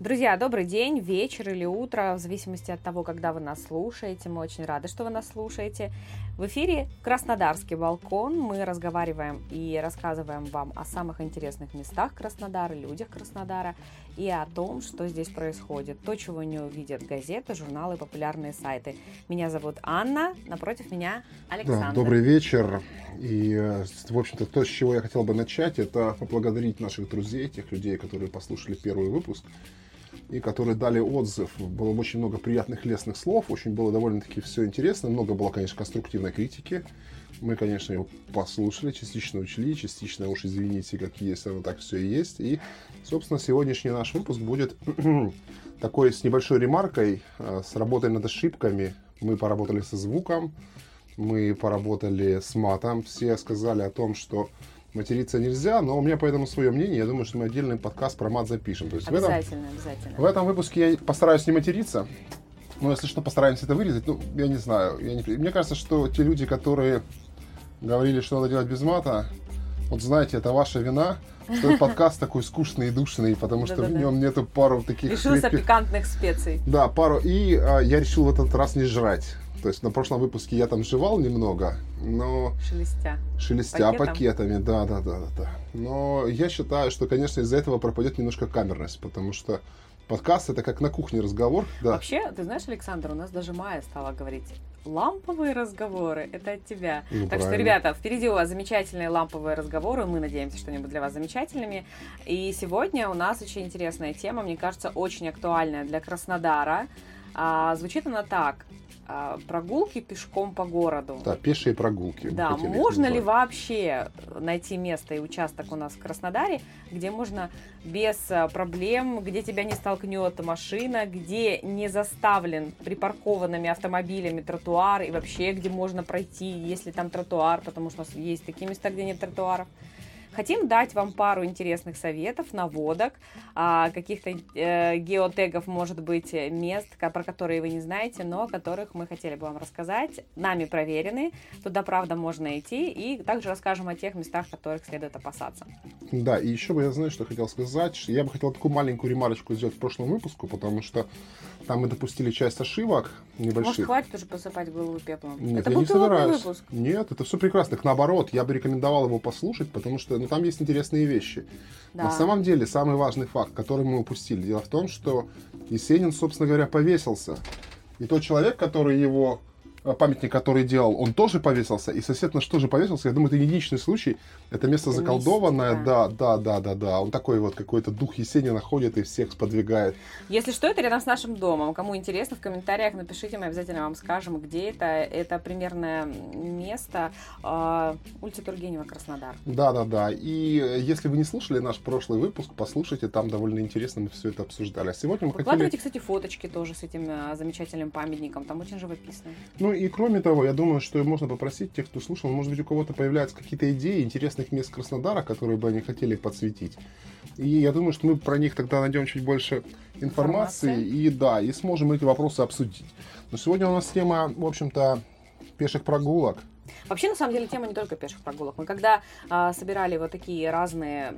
Друзья, добрый день, вечер или утро, в зависимости от того, когда вы нас слушаете. Мы очень рады, что вы нас слушаете. В эфире Краснодарский балкон. Мы разговариваем и рассказываем вам о самых интересных местах Краснодара, людях Краснодара и о том, что здесь происходит. То, чего не увидят газеты, журналы, популярные сайты. Меня зовут Анна, напротив меня Александр. Да, добрый вечер. И, э, в общем-то, то, с чего я хотел бы начать, это поблагодарить наших друзей, тех людей, которые послушали первый выпуск и которые дали отзыв. Было очень много приятных лестных слов, очень было довольно-таки все интересно. Много было, конечно, конструктивной критики. Мы, конечно, его послушали, частично учли, частично, уж извините, как есть, оно так все и есть. И, собственно, сегодняшний наш выпуск будет такой с небольшой ремаркой, э, с работой над ошибками. Мы поработали со звуком, мы поработали с матом. Все сказали о том, что материться нельзя, но у меня поэтому свое мнение. Я думаю, что мы отдельный подкаст про мат запишем. То есть обязательно, в этом, обязательно. В этом выпуске я постараюсь не материться. Но если что, постараемся это вырезать. Ну, я не знаю. Я не... Мне кажется, что те люди, которые говорили, что надо делать без мата, вот знаете, это ваша вина, что подкаст такой скучный и душный, потому что в нем нету пару таких... Лишился пикантных специй. Да, пару. И а, я решил в этот раз не жрать. То есть на прошлом выпуске я там жевал немного, но... Шелестя. Шелестя Пакетом. пакетами, да, да, да, да, да. Но я считаю, что, конечно, из-за этого пропадет немножко камерность, потому что подкаст это как на кухне разговор. Да. Вообще, ты знаешь, Александр, у нас даже Майя стала говорить, ламповые разговоры, это от тебя. Ну, так правильно. что, ребята, впереди у вас замечательные ламповые разговоры, мы надеемся, что они будут для вас замечательными. И сегодня у нас очень интересная тема, мне кажется, очень актуальная для Краснодара. А, звучит она так. А, прогулки пешком по городу. Да, пешие прогулки. Да, можно ли вообще найти место и участок у нас в Краснодаре, где можно без а, проблем, где тебя не столкнет машина, где не заставлен припаркованными автомобилями тротуар и вообще где можно пройти, если там тротуар, потому что у нас есть такие места, где нет тротуаров. Хотим дать вам пару интересных советов, наводок, а, каких-то э, геотегов, может быть, мест, про которые вы не знаете, но о которых мы хотели бы вам рассказать. Нами проверены, туда правда можно идти, и также расскажем о тех местах, которых следует опасаться. Да, и еще бы я знаю, что хотел сказать. Я бы хотел такую маленькую ремарочку сделать в прошлом выпуску, потому что там мы допустили часть ошибок небольших. Может, хватит уже посыпать голову пеплом? Нет, это я не собираюсь. Выпуск. Нет, это все прекрасно. Так наоборот, я бы рекомендовал его послушать, потому что ну, там есть интересные вещи. Да. На самом деле, самый важный факт, который мы упустили, дело в том, что Есенин, собственно говоря, повесился. И тот человек, который его памятник, который делал, он тоже повесился, и сосед наш тоже повесился. Я думаю, это единичный случай. Это место это заколдованное, да, да, да, да, да. Он такой вот какой-то дух Есенина находит и всех сподвигает. Если что, это рядом с нашим домом. Кому интересно, в комментариях напишите, мы обязательно вам скажем, где это. Это примерное место э, улица Тургенева, Краснодар. Да, да, да. И э, если вы не слушали наш прошлый выпуск, послушайте, там довольно интересно мы все это обсуждали. А сегодня мы хотели... кстати, фоточки тоже с этим э, замечательным памятником. Там очень живописно. Ну и кроме того, я думаю, что можно попросить тех, кто слушал, может быть, у кого-то появляются какие-то идеи интересных мест Краснодара, которые бы они хотели подсветить. И я думаю, что мы про них тогда найдем чуть больше информации, Информация. и да, и сможем эти вопросы обсудить. Но сегодня у нас тема, в общем-то, пеших прогулок. Вообще, на самом деле, тема не только пеших прогулок. Мы когда а, собирали вот такие разные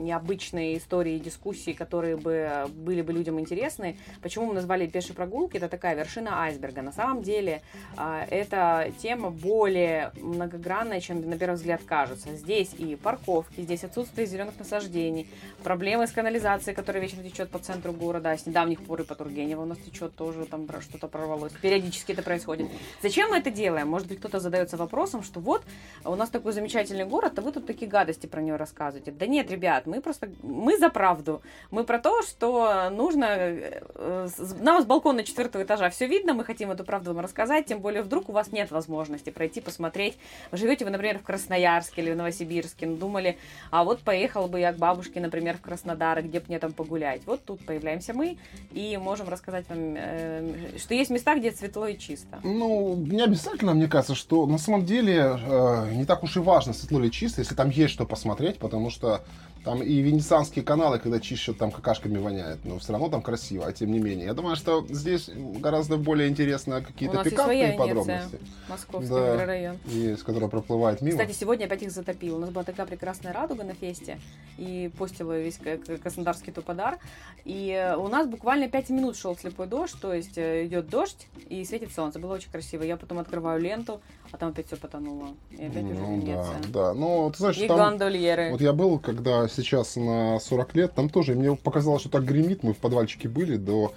необычные истории дискуссии, которые бы были бы людям интересны, почему мы назвали пешие прогулки, это такая вершина айсберга. На самом деле, а, эта тема более многогранная, чем на первый взгляд кажется. Здесь и парковки, здесь отсутствие зеленых насаждений, проблемы с канализацией, которая вечно течет по центру города, а с недавних пор и по Тургенева у нас течет тоже, там что-то прорвалось. Периодически это происходит. Зачем мы это делаем? Может быть, кто-то задается вопросом, что вот у нас такой замечательный город, а вы тут такие гадости про него рассказываете. Да нет, ребят, мы просто, мы за правду. Мы про то, что нужно, э, нам с балкона четвертого этажа все видно, мы хотим эту правду вам рассказать, тем более вдруг у вас нет возможности пройти, посмотреть. Живете вы, например, в Красноярске или в Новосибирске, ну, думали, а вот поехал бы я к бабушке, например, в Краснодар, где бы мне там погулять. Вот тут появляемся мы и можем рассказать вам, э, что есть места, где светло и чисто. Ну, не обязательно, мне кажется, что на самом самом деле э, не так уж и важно, светло или чисто, если там есть что посмотреть, потому что Там и венецианские каналы, когда чищут, там какашками воняет, но все равно там красиво, а тем не менее. Я думаю, что здесь гораздо более интересно какие-то пикантные подробности. Московский да, микрорайон. Есть, которая проплывает мимо. Кстати, сегодня опять их затопило. У нас была такая прекрасная радуга на фесте, и постила весь Краснодарский туподар. И у нас буквально 5 минут шел слепой дождь, то есть э, идет дождь и светит солнце. Было очень красиво. Я потом открываю ленту, а там опять все потонуло. И опять ну, уже Венеция. Да, да. Ну, ты знаешь, и там... гондольеры. Вот я был, когда сейчас на 40 лет, там тоже мне показалось, что так гремит, мы в подвальчике были, до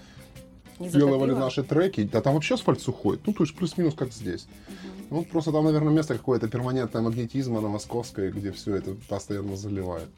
делали наши треки, да там вообще асфальт сухой, ну то есть плюс-минус как здесь. Угу. Ну просто там, наверное, место какое-то перманентное магнетизма на Московской, где все это постоянно заливает.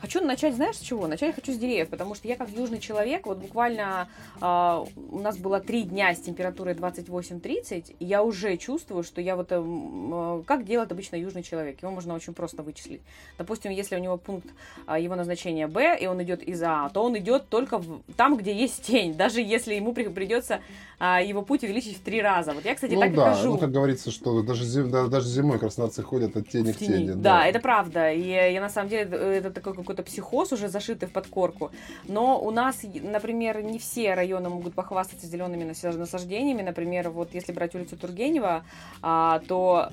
Хочу начать, знаешь, с чего? Начать хочу с деревьев, потому что я как южный человек, вот буквально э, у нас было три дня с температурой 28-30, и я уже чувствую, что я вот, э, как делает обычно южный человек, его можно очень просто вычислить. Допустим, если у него пункт э, его назначения Б, и он идет из А, то он идет только в, там, где есть тень, даже если ему при, придется э, его путь увеличить в три раза. Вот я, кстати, ну, так да, и хожу. Ну, как говорится, что даже, зим, да, даже зимой краснодарцы ходят от тени в, в тени. тени да. да, это правда. И я на самом деле, это такой какой-то психоз уже зашитый в подкорку. Но у нас, например, не все районы могут похвастаться зелеными насаждениями. Например, вот если брать улицу Тургенева, а, то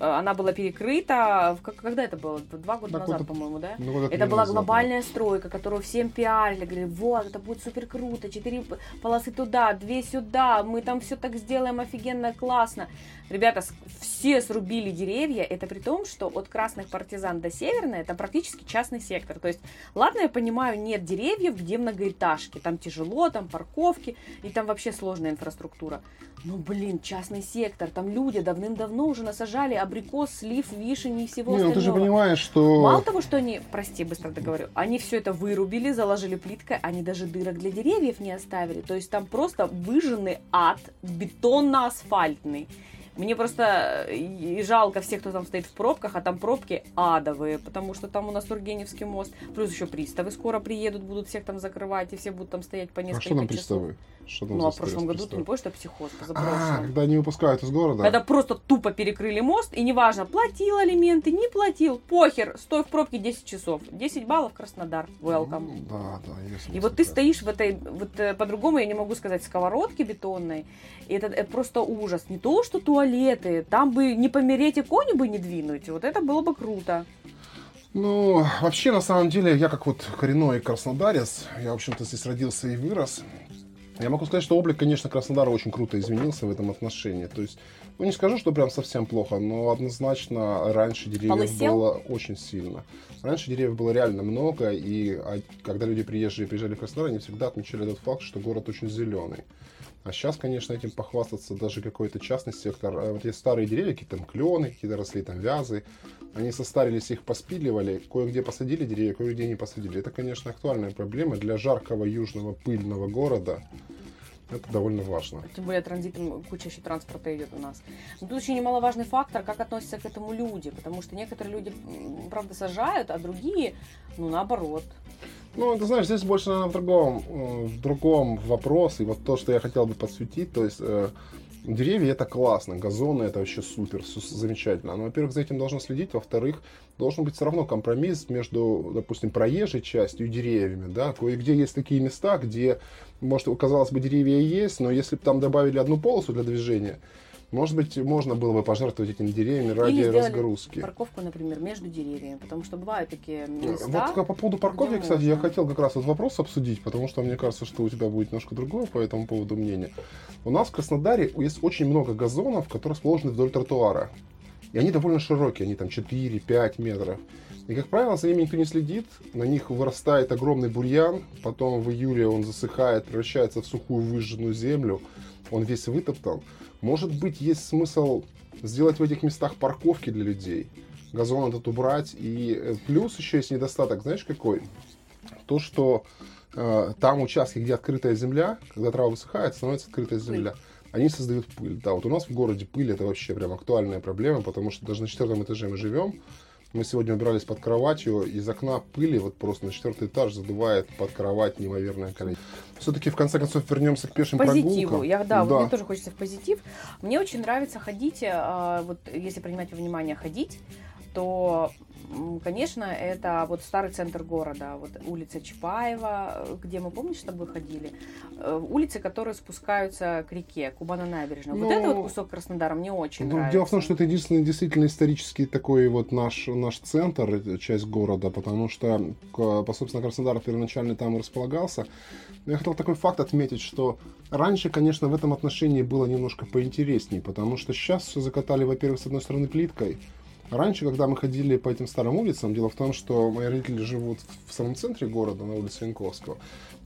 а, она была перекрыта. Когда это было? Два года так назад, по-моему, да? Ну, это была назад, глобальная да. стройка, которую всем пиарили. Говорили, вот, это будет супер круто. Четыре полосы туда, две сюда. Мы там все так сделаем офигенно, классно. Ребята, все срубили деревья, это при том, что от красных партизан до северной это практически частный сектор. То есть, ладно, я понимаю, нет деревьев, где многоэтажки, там тяжело, там парковки, и там вообще сложная инфраструктура. Ну, блин, частный сектор, там люди давным-давно уже насажали абрикос, слив, вишень и всего не, остального. Ну, ты же понимаешь, что... Мало того, что они, прости, быстро договорю, они все это вырубили, заложили плиткой, они даже дырок для деревьев не оставили. То есть там просто выжженный ад, бетонно-асфальтный. Мне просто э, и жалко всех, кто там стоит в пробках, а там пробки адовые, потому что там у нас Тургеневский мост, плюс еще приставы скоро приедут, будут всех там закрывать, и все будут там стоять по несколько а что там часов. приставы? Что там ну, а в прошлом году, ты не помнишь, что психоз А, когда они выпускают из города? Когда просто тупо перекрыли мост, и неважно, платил алименты, не платил, похер, стой в пробке 10 часов. 10 баллов Краснодар, welcome. Ну, да, да. И вот ты стоишь в этой, вот э, по-другому я не могу сказать, сковородке бетонной, и это, это просто ужас. Не то, что туалеты, там бы не помереть и кони бы не двинуть, вот это было бы круто. Ну, вообще, на самом деле, я как вот коренной краснодарец, я, в общем-то, здесь родился и вырос, я могу сказать, что облик, конечно, Краснодара очень круто изменился в этом отношении. То есть, ну не скажу, что прям совсем плохо, но однозначно раньше деревьев Полысел? было очень сильно. Раньше деревьев было реально много, и а, когда люди приезжие приезжали в Краснодар, они всегда отмечали этот факт, что город очень зеленый. А сейчас, конечно, этим похвастаться даже какой-то частный сектор. А вот есть старые деревья, какие-то там клены, какие-то росли там вязы. Они состарились, их поспиливали, кое-где посадили деревья, кое-где не посадили. Это, конечно, актуальная проблема для жаркого южного пыльного города. Это довольно важно. Тем более транзитом куча еще транспорта идет у нас. Но тут еще немаловажный фактор, как относятся к этому люди. Потому что некоторые люди, правда, сажают, а другие, ну, наоборот. Ну, ты знаешь, здесь больше, наверное, в другом, в другом вопрос. И вот то, что я хотел бы подсветить, то есть э, Деревья это классно, газоны это вообще супер, замечательно. Но, во-первых, за этим должно следить, во-вторых, должен быть все равно компромисс между, допустим, проезжей частью и деревьями. Да? Кое-где есть такие места, где, может, казалось бы, деревья есть, но если бы там добавили одну полосу для движения, может быть, можно было бы пожертвовать этими деревьями ради Или разгрузки. парковку, например, между деревьями, потому что бывают такие места. Вот по поводу парковки, кстати, можно. я хотел как раз вот вопрос обсудить, потому что мне кажется, что у тебя будет немножко другое по этому поводу мнение. У нас в Краснодаре есть очень много газонов, которые расположены вдоль тротуара. И они довольно широкие, они там 4-5 метров. И, как правило, за ними никто не следит, на них вырастает огромный бурьян, потом в июле он засыхает, превращается в сухую выжженную землю, он весь вытоптан. Может быть, есть смысл сделать в этих местах парковки для людей, газон этот убрать. И э, плюс еще есть недостаток, знаешь какой? То, что э, там участки, где открытая земля, когда трава высыхает, становится открытая земля. Они создают пыль. Да, вот у нас в городе пыль это вообще прям актуальная проблема, потому что даже на четвертом этаже мы живем, мы сегодня убирались под кроватью, из окна пыли вот просто на четвертый этаж задувает под кровать неимоверное количество. Все-таки в конце концов вернемся к пешим Позитиву. прогулкам. Я, да, да. мне тоже хочется в позитив. Мне очень нравится ходить, а, вот если принимать во внимание ходить, то конечно, это вот старый центр города, вот улица Чапаева, где мы, помнишь, с тобой ходили? Э, улицы, которые спускаются к реке, Кубана набережная. Ну, вот это вот кусок Краснодара мне очень ну, нравится. Дело в том, что это единственный действительно исторический такой вот наш, наш центр, э, часть города, потому что, по, собственно, Краснодар первоначально там располагался. Но я хотел такой факт отметить, что раньше, конечно, в этом отношении было немножко поинтереснее, потому что сейчас все закатали, во-первых, с одной стороны, плиткой, Раньше, когда мы ходили по этим старым улицам, дело в том, что мои родители живут в самом центре города, на улице Янковского.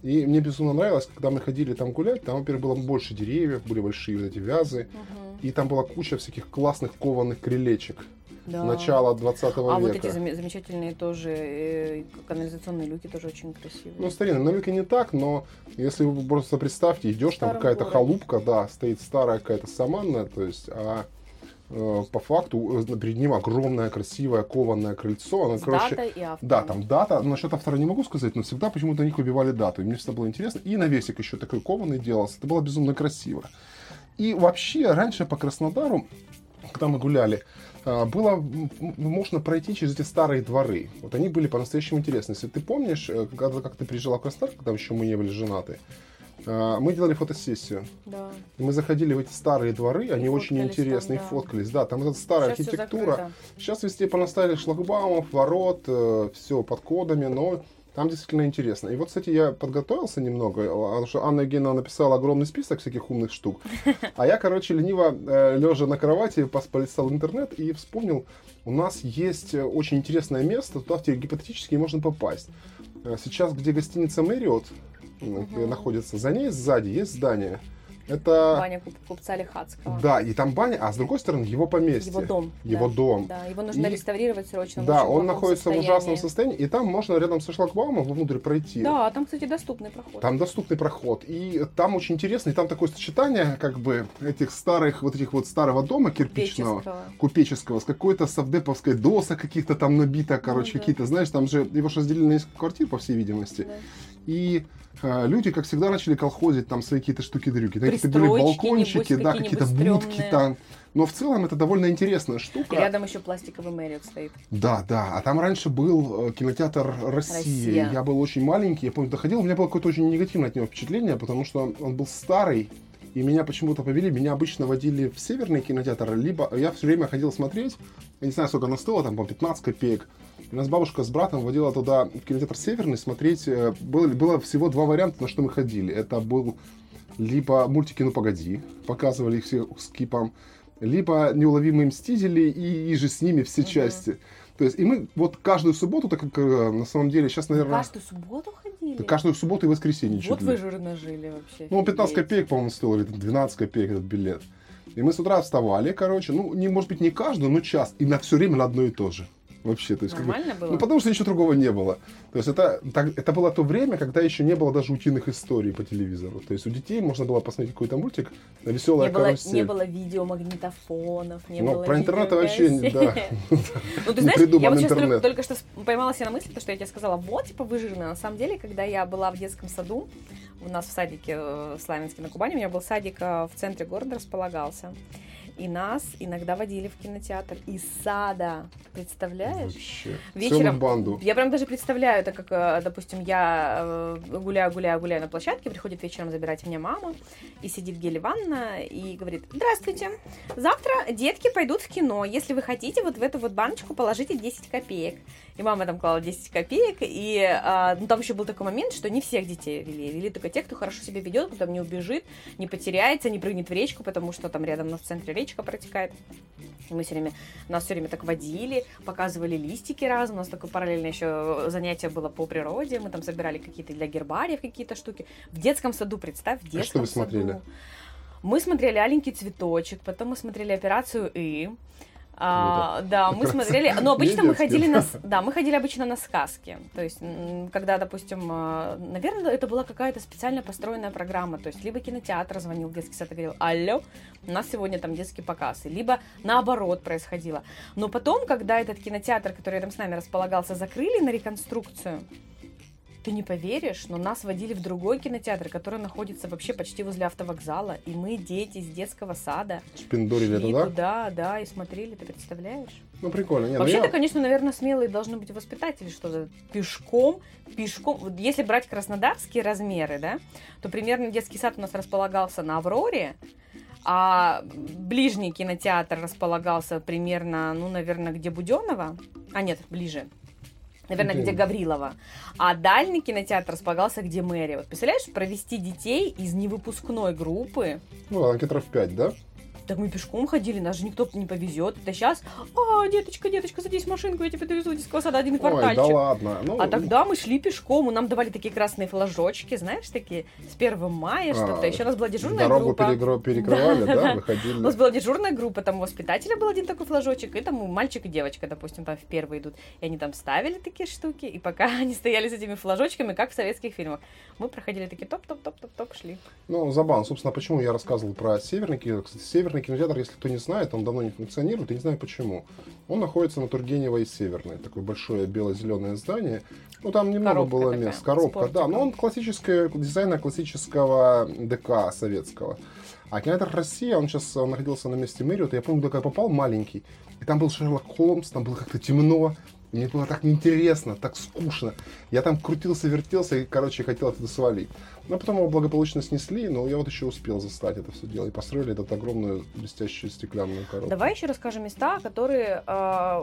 И мне безумно нравилось, когда мы ходили там гулять, там, во-первых, было больше деревьев, были большие вот эти вязы, Мгм. и там была куча всяких классных кованых крылечек Да. начала 20 А века. вот эти зам- замечательные тоже э, канализационные люки тоже очень красивые. Ну, старинные, наверное, не так, но если вы просто представьте, идешь, там какая-то халупка, да, стоит старая какая-то саманная, то есть, а по факту э, перед ним огромное, красивое, кованное крыльцо. Оно, С короче, датой и автором. Да, там дата. Насчет автора не могу сказать, но всегда почему-то них выбивали дату. И мне всегда было интересно. И навесик еще такой кованый делался. Это было безумно красиво. И вообще, раньше по Краснодару, когда мы гуляли, а, было можно пройти через эти старые дворы. Вот они были по-настоящему интересны. Если ты помнишь, э, когда как ты приезжала в Краснодар, когда еще мы не были женаты, мы делали фотосессию. Да. И мы заходили в эти старые дворы, они очень интересные, там, и да. фоткались. Да, там эта старая Сейчас архитектура. Сейчас везде понаставили шлагбаумов, ворот, все под кодами, но там действительно интересно. И вот, кстати, я подготовился немного, а, потому что Анна Евгеньевна написала огромный список всяких умных штук. А я, короче, лениво, лежа на кровати, полистал интернет и вспомнил, у нас есть э, очень интересное место, туда те- гипотетически можно попасть. Э, Сейчас, где гостиница Мэриот Мгм. находится, за ней сзади есть здание. Это... Баня куп- купца Лихацкого. Да, и там баня, а с другой стороны его поместье. Его дом. Его да. дом. Да, его нужно И- реставрировать срочно. Да, он находится в состоянии. ужасном состоянии, и там можно рядом со шлагбаумом вовнутрь пройти. Да, там, кстати, доступный проход. Там доступный проход. И там очень интересно, и там такое сочетание, как бы, этих старых, вот этих вот старого дома кирпичного, Купеческого. купеческого, с какой-то совдеповской досок каких-то там набито, короче, да. какие-то, знаешь, там же его же разделили на несколько квартир, по всей видимости. Да. И люди, как всегда, начали колхозить там свои какие-то штуки-дрюки. Какие-то были балкончики, да, какие-то будки там. Но в целом это довольно интересная И штука. рядом еще пластиковый Мэриот стоит. Да, да. А там раньше был э, кинотеатр Россия. Россия. Я был очень маленький, я помню, доходил, у меня было какое-то очень негативное от него впечатление, потому что он был старый, и меня почему-то повели. Меня обычно водили в северный кинотеатр, либо я все время ходил смотреть, я не знаю, сколько оно стоило, там, по 15 копеек. И нас бабушка с братом водила туда, в кинотеатр Северный, смотреть. э, Было, было всего два варианта, на что мы ходили. Это был либо мультики «Ну погоди», показывали их все с кипом, либо «Неуловимые мстители» и, и же с ними все Мгм. части. То есть, и мы вот каждую субботу, так как э, на самом деле сейчас, наверное, Каждую субботу ходили? каждую субботу и воскресенье Вот вы жирно жили вообще. Ну, 15 офигеть. копеек, по-моему, стоил, или 12 копеек этот билет. И мы с утра вставали, короче, ну, не, может быть, не каждую, но час, и на все время на одно и то же. Вообще, то есть, как бы- Нормально было? ну, потому что ничего другого не было. То есть это, так- это было то время, когда еще не было даже утиных историй по телевизору. То есть у детей можно было посмотреть какой-то мультик на веселая не было, карусель. не было видеомагнитофонов, не Ну, было про интернет вообще, не- да. Ну, ты Не знаешь, я вот сейчас только, что поймала себя на мысли, то, что я тебе сказала, вот, типа, вы жирная. На самом деле, когда я была в детском саду, у нас в садике э, в Славянске на Кубани, у меня был садик э, в центре города располагался. И нас иногда водили в кинотеатр из сада. Представляешь? Вообще. Вечером- Целую банду. Я прям даже представляю, это как, э, допустим, я э, гуляю, гуляю, гуляю на площадке, приходит вечером забирать меня мама, и сидит Геля Ивановна и говорит, здравствуйте, завтра детки пойдут в кино, если вы хотите, вот в эту вот баночку положите 10 копеек. И мама там клала 10 копеек, и а, ну, там еще был такой момент, что не всех детей вели, вели только те, кто хорошо себя ведет, кто там не убежит, не потеряется, не прыгнет в речку, потому что там рядом у нас в центре речка протекает. И мы все время, нас все время так водили, показывали листики разом. У нас такое параллельно еще занятие было по природе. Мы там собирали какие-то для гербариев какие-то штуки. В детском саду, представь, в детском А что вы саду. смотрели? Мы смотрели «Аленький цветочек», потом мы смотрели «Операцию И». А, да, мы смотрели, но обычно мы ходили на, да, мы ходили обычно на сказки, то есть, когда, допустим, а, наверное, это была какая-то специально построенная программа, то есть, либо кинотеатр звонил в детский сад и говорил, алло, у нас сегодня там детский показ, либо наоборот происходило. Но потом, когда этот кинотеатр, который рядом с нами располагался, закрыли на реконструкцию, ты не поверишь, но нас водили в другой кинотеатр, который находится вообще почти возле автовокзала, и мы, дети из детского сада, Шпиндорили шли туда. туда, да, и смотрели, ты представляешь? Ну, прикольно. Нет, ну Вообще-то, я- конечно, наверное, смелые должны быть воспитатели, что за пешком, пешком. Вот если брать краснодарские размеры, да, то примерно детский сад у нас располагался на Авроре, а ближний кинотеатр располагался примерно, ну, наверное, где Буденова. А нет, ближе. Наверное, Где? где Гаврилова. А дальний кинотеатр располагался где Мэри. Вот представляешь, провести детей из невыпускной группы Ну, ладно, метров пять, да? Так мы пешком ходили, нас же никто не повезет. Это сейчас, а, деточка, деточка, садись в машинку, я тебя довезу детского сада один Ой, квартальчик. да ладно. Ну, А тогда мы шли пешком, и нам давали такие красные флажочки, знаешь, такие с 1 мая что-то. А, Еще у нас была дежурная дорогу группа. перегро- перекрывали, Да, выходили. У нас была дежурная группа, там у воспитателя был один такой флажочек, и там мальчик и девочка, допустим, там в первый идут. И они там ставили такие штуки, и пока они стояли с этими флажочками, как в советских фильмах, мы проходили такие топ-топ-топ-топ-топ, шли. Ну, забавно. Собственно, почему я рассказывал про кинотеатр. Кстати, Северный кинотеатр, если кто не знает, он давно не функционирует, я не знаю почему. Он находится на Тургенева и Северной. Такое большое бело-зеленое здание. Ну, там немного Коробка было такая, мест. Коробка, да. Но он классическое, дизайна классического ДК советского. А кинотеатр Россия, он сейчас он находился на месте Мэриота. Я помню, когда я попал маленький, и там был Шерлок Холмс, там было как-то темно. Мне было так неинтересно, так скучно. Я там крутился, вертелся и, короче, хотел оттуда свалить. Но потом его благополучно снесли, но я вот еще успел застать это все дело. И построили этот огромную блестящую стеклянную коробку. Давай еще расскажем места, которые э,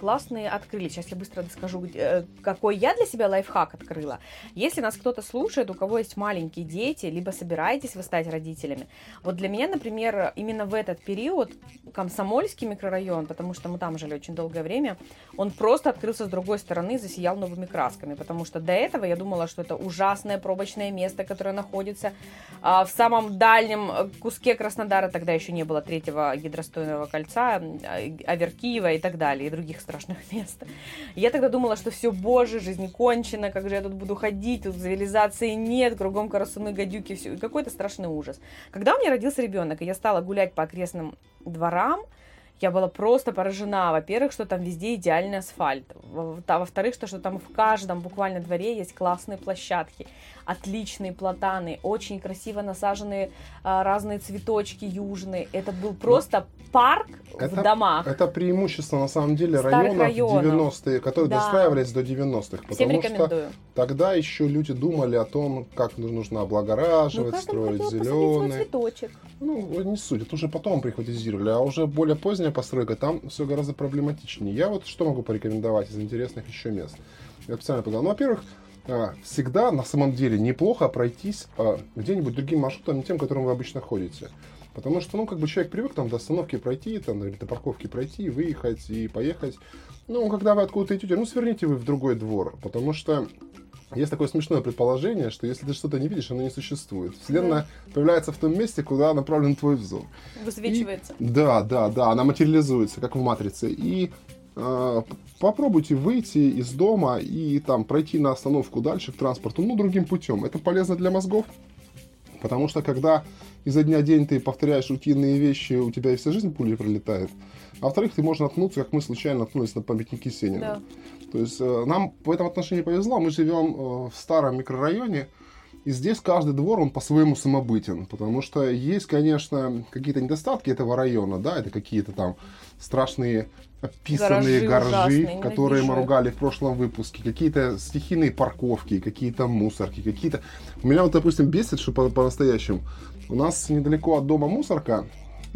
классные открыли. Сейчас я быстро скажу, где- э, какой я для себя лайфхак открыла. Если нас кто-то слушает, у кого есть маленькие дети, либо собираетесь вы стать родителями. Вот для меня, например, именно в этот период Комсомольский микрорайон, потому что мы там жили очень долгое время, он просто открылся с другой стороны, засиял новыми красками, потому что до этого я думала, что это ужасное пробочное место, которое находится а, в самом дальнем куске Краснодара, тогда еще не было третьего гидростойного кольца, Аверкиева и так далее, и других страшных мест. Я тогда думала, что все, боже, жизнь кончена, как же я тут буду ходить, тут цивилизации нет, кругом карасуны, гадюки, все, какой-то страшный ужас. Когда у меня родился ребенок, и я стала гулять по окрестным дворам, я была просто поражена. Во-первых, что там везде идеальный асфальт. Во- а Во-вторых, что, что там в каждом буквально дворе есть классные площадки, отличные платаны, очень красиво насаженные а, разные цветочки южные. Это был просто парк в Это- домах. Это преимущество, на самом деле, Старых районов районов. 90-е, которые Да. достраивались до 90-х. Всем Потому что рекомендую. Тогда еще люди думали о том, как нужно облагораживать, строить хотелось посадить свой зеленые. цветочек. Ну, не суть, это уже потом приходизировали, а уже более поздняя постройка, там все гораздо проблематичнее. Я вот что могу порекомендовать из интересных еще мест? Я специально подал. Ну, во-первых, а, всегда на самом деле неплохо пройтись а, где-нибудь другим маршрутом, не тем, которым вы обычно ходите. Потому что, ну, как бы человек привык там до остановки пройти, там, или до парковки пройти, выехать и поехать. Ну, когда вы откуда-то идете, ну, сверните вы в другой двор, потому что есть такое смешное предположение, что если ты что-то не видишь, оно не существует. Вселенная появляется в том месте, куда направлен твой взор. Высвечивается. И- да, да, да, она материализуется, как в матрице. И э, попробуйте выйти из дома и там пройти на остановку дальше в транспорт, ну, другим путем. Это полезно для мозгов, потому что когда изо дня в день ты повторяешь рутинные вещи, у тебя и вся жизнь пулей пролетает. А во-вторых, ты можешь наткнуться, как мы случайно наткнулись на памятники Сенина. Да. То есть э, нам в этом отношении повезло. Мы живем э, в старом микрорайоне, и здесь каждый двор, он по-своему самобытен. Потому что есть, конечно, какие-то недостатки этого района, да, это какие-то там страшные описанные Гаражи гаражи, ужасные, которые мы ругали в прошлом выпуске, какие-то стихийные парковки, какие-то мусорки, какие-то... У меня вот, допустим, бесит, что по- по-настоящему. У нас недалеко от дома мусорка,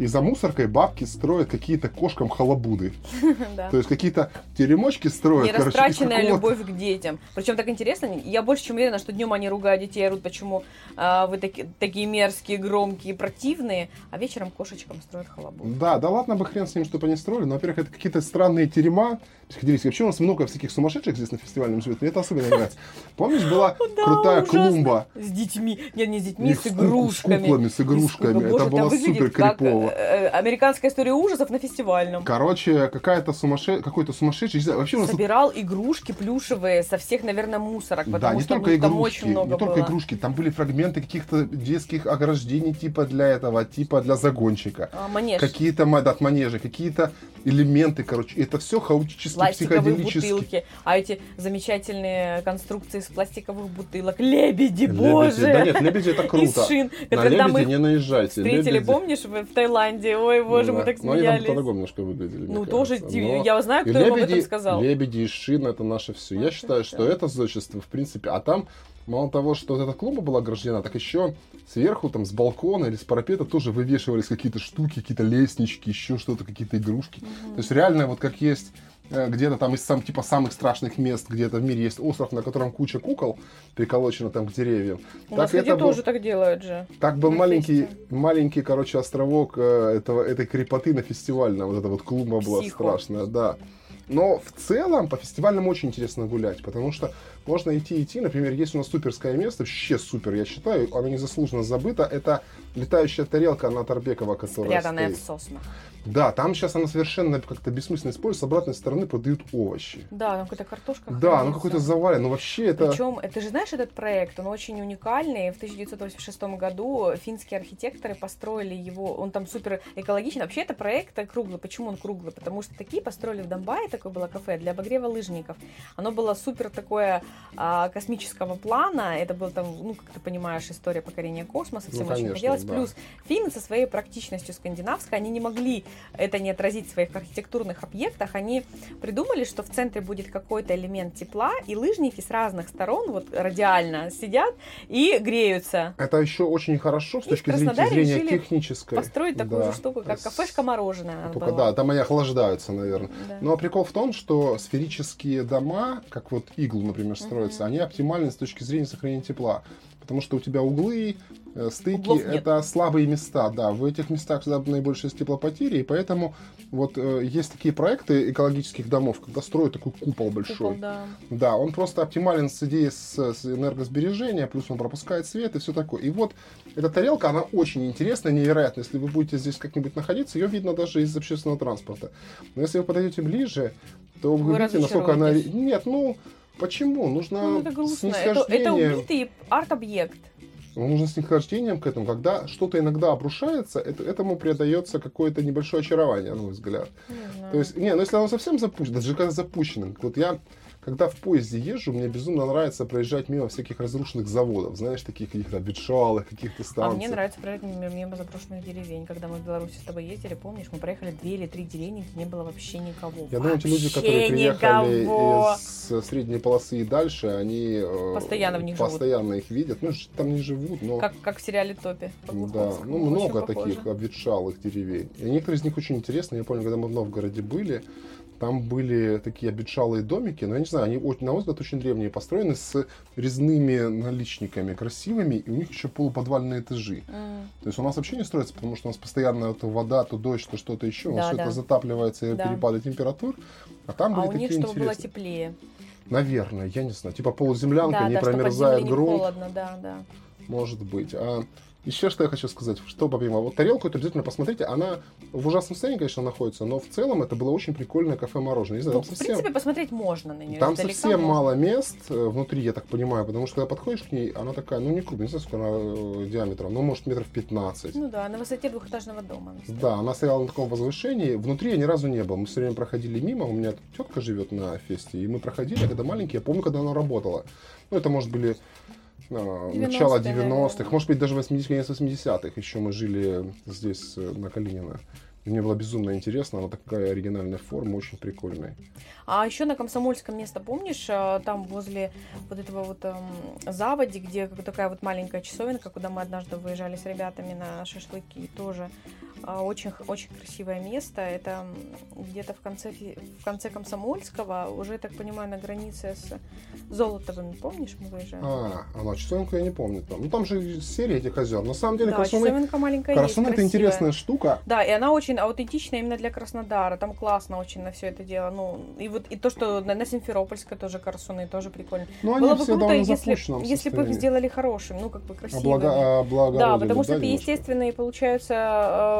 и за мусоркой бабки строят какие-то кошкам халабуды. То есть какие-то теремочки строят. Нерастраченная любовь к детям. Причем так интересно, я больше чем уверена, что днем они ругают детей, орут, почему а, вы таки- такие мерзкие, громкие, противные, а вечером кошечкам строят халабу. Да, да ладно бы хрен с ним, чтобы они строили. Но, во-первых, это какие-то странные терема психоделические. Вообще у нас много всяких сумасшедших здесь на фестивальном живет. Мне это особенно нравится. Помнишь, была крутая клумба? С детьми. Нет, не с детьми, с игрушками. С куклами, с игрушками. Это было супер крипово. э, э, Американская история ужасов на фестивальном. Короче, какая-то сумасшедшая, какой-то сумасшедший, вообще у нас Собирал игрушки плюшевые со всех, наверное, мусорок, потому да, не что только там игрушки, очень много не только игрушки, там были фрагменты каких-то детских ограждений типа для этого, типа для загонщика. А, манеж. Какие-то да, манежи, какие-то элементы, короче, это все хаотически, Пластиковые психоделически. бутылки. А эти замечательные конструкции из пластиковых бутылок. Лебеди, Лебеди. боже! Да нет, лебеди это Из круто. шин. На лебеди мы не наезжайте. встретили, Лебеди- помнишь, в, в Таиланде? Ой, боже, Ну мы да. так Но они там смеялись. по-другому немножко выглядели, Ну, тоже, Но- я знаю, кто им об этом лебеди, сказал. лебеди и шин это наше все. Я считаю, что это зодчество, в принципе. А там, мало того, что вот эта клумба была ограждена, так еще сверху, там, с балкона или с парапета тоже вывешивались какие-то штуки, какие-то лестнички, еще что-то, какие-то игрушки. То есть реально, вот как есть э, где-то там из сам, типа самых страшных мест, где-то в мире есть остров, на котором куча кукол приколочена там к деревьям. У нас так люди это был- тоже так делают же. Так был маленький, фесте. маленький, короче, островок э, этого, этой крепоты на фестивальном. Вот эта вот клумба была Психо. страшная, да. Но в целом по фестивалям очень интересно гулять, потому что можно идти идти. Например, есть у нас суперское место, вообще супер, я считаю, оно незаслуженно забыто. Это летающая тарелка на Тарбекова, которая Спрятанная в стоит. соснах. Да, там сейчас она совершенно как-то бессмысленно используется. С обратной стороны продают овощи. Да, там какая-то картошка. Да, ну какой-то завален. Но вообще это... Причем, ты же знаешь этот проект, он очень уникальный. В 1986 году финские архитекторы построили его, он там супер экологичный. Вообще это проект круглый. Почему он круглый? Потому что такие построили в Донбайе, такое было кафе для обогрева лыжников. Оно было супер такое а, космического плана. Это был там, ну, как ты понимаешь, история покорения космоса. Всем Ну, очень конечно, хотелось. да. Плюс финны со своей практичностью скандинавской, они не могли это не отразить в своих архитектурных объектах. Они придумали, что в центре будет какой-то элемент тепла, и лыжники с разных сторон, вот радиально, сидят и греются. Это еще очень хорошо с И точки зрения, технической. Построить такую Да. же штуку, как С- кафешка-мороженое. Только была. да, там они охлаждаются, наверное. Да. Но прикол в том, что сферические дома, как вот иглу, например, строятся, Мгм. они оптимальны с точки зрения сохранения тепла. Потому что у тебя углы, стыки Углов нет. это слабые места, да. В этих местах всегда наибольшая теплопотери, и поэтому вот э, есть такие проекты экологических домов, когда строят такой купол большой. Купол, да. Да, он просто оптимален с идеей с, с энергосбережения, плюс он пропускает свет и все такое. И вот эта тарелка, она очень интересная, невероятная. Если вы будете здесь как-нибудь находиться, ее видно даже из общественного транспорта. Но если вы подойдете ближе, то вы, Вы увидите, насколько она... Нет, ну, почему? Нужно Ну, это грустно. Это, это убитый арт-объект. Ну, Нужно снисхождением к этому. Когда что-то иногда обрушается, это, этому придается какое-то небольшое очарование, на мой взгляд. Не знаю. То есть, не, ну если оно совсем запущено, даже когда запущено, вот я, когда в поезде езжу, мне безумно нравится проезжать мимо всяких разрушенных заводов, знаешь, таких каких-то обветшалых, каких-то А станций. мне нравится проехать мимо, заброшенных деревень. Когда мы в Беларуси с тобой ездили, помнишь, мы проехали две или три деревни, где не было вообще никого. Я думаю, эти люди, которые приехали никого. из э, средней полосы и дальше, они э, Постоянно в них живут. постоянно их видят. Ну, там не живут, но Как, как в сериале Топи. да, ну много похоже. таких обветшалых деревень. И некоторые из них очень интересные. Я помню, когда мы в Новгороде были, там были такие обветшалые домики, но я не знаю, они, очень- на мой взгляд, очень древние, построены с резными наличниками, красивыми, и у них еще полуподвальные этажи. М. То есть у нас вообще не строится, потому что у нас постоянно то вода, то дождь, то что-то еще, у нас Да, все да. это затапливается и Да. перепады температур. А там А были у них, такие чтобы было интересные. теплее. Наверное, я не знаю. Типа полуземлянка, да, не да, чтобы промерзает землей не грунт. холодно, да, да. Может быть. А еще что я хочу сказать, что помимо вот тарелку эту обязательно посмотрите, она в ужасном состоянии, конечно, находится, но в целом это было очень прикольное кафе-мороженое. Не знаю, Ну, в совсем, принципе, посмотреть можно на нее. там совсем можно. мало мест э, внутри, я так понимаю, потому что когда подходишь к ней, она такая, ну не крупная, не знаю, сколько она э, диаметром, ну может метров 15. Ну да, на высоте двухэтажного дома. она. Да, она стояла на таком возвышении. Внутри я ни разу не был. Мы все время проходили мимо. У меня тетка живет на фесте. И мы проходили, когда маленькие. Я помню, когда она работала. Ну, это может были а, начало 90-е, 90-х, наверное. может быть, даже 80 конец 80-х. Еще мы жили здесь, э, на Калинина. И мне было безумно интересно. Она такая оригинальная форма, очень прикольная. А еще на Комсомольском место, помнишь, а, там возле вот этого вот эм, заводи, где такая вот маленькая часовенка, куда мы однажды выезжали с ребятами на шашлыки, тоже очень, х- очень красивое место. Это где-то в конце, в конце Комсомольского, уже, так понимаю, на границе с Золотовым, помнишь, мы выезжали? А, она часовенку я не помню там. Ну, там же серия этих озер. На самом деле, да, Красуны, маленькая Красуны это интересная штука. Да, и она очень аутентичная именно для Краснодара. Там классно очень на все это дело. Ну, и вот и то, что на, на Симферопольской тоже Корсуны, тоже прикольно. Но они Было бы все круто, если, если бы их сделали хорошим, ну, как бы красивыми. Облага- облагородили, Да, потому что это естественные, получаются,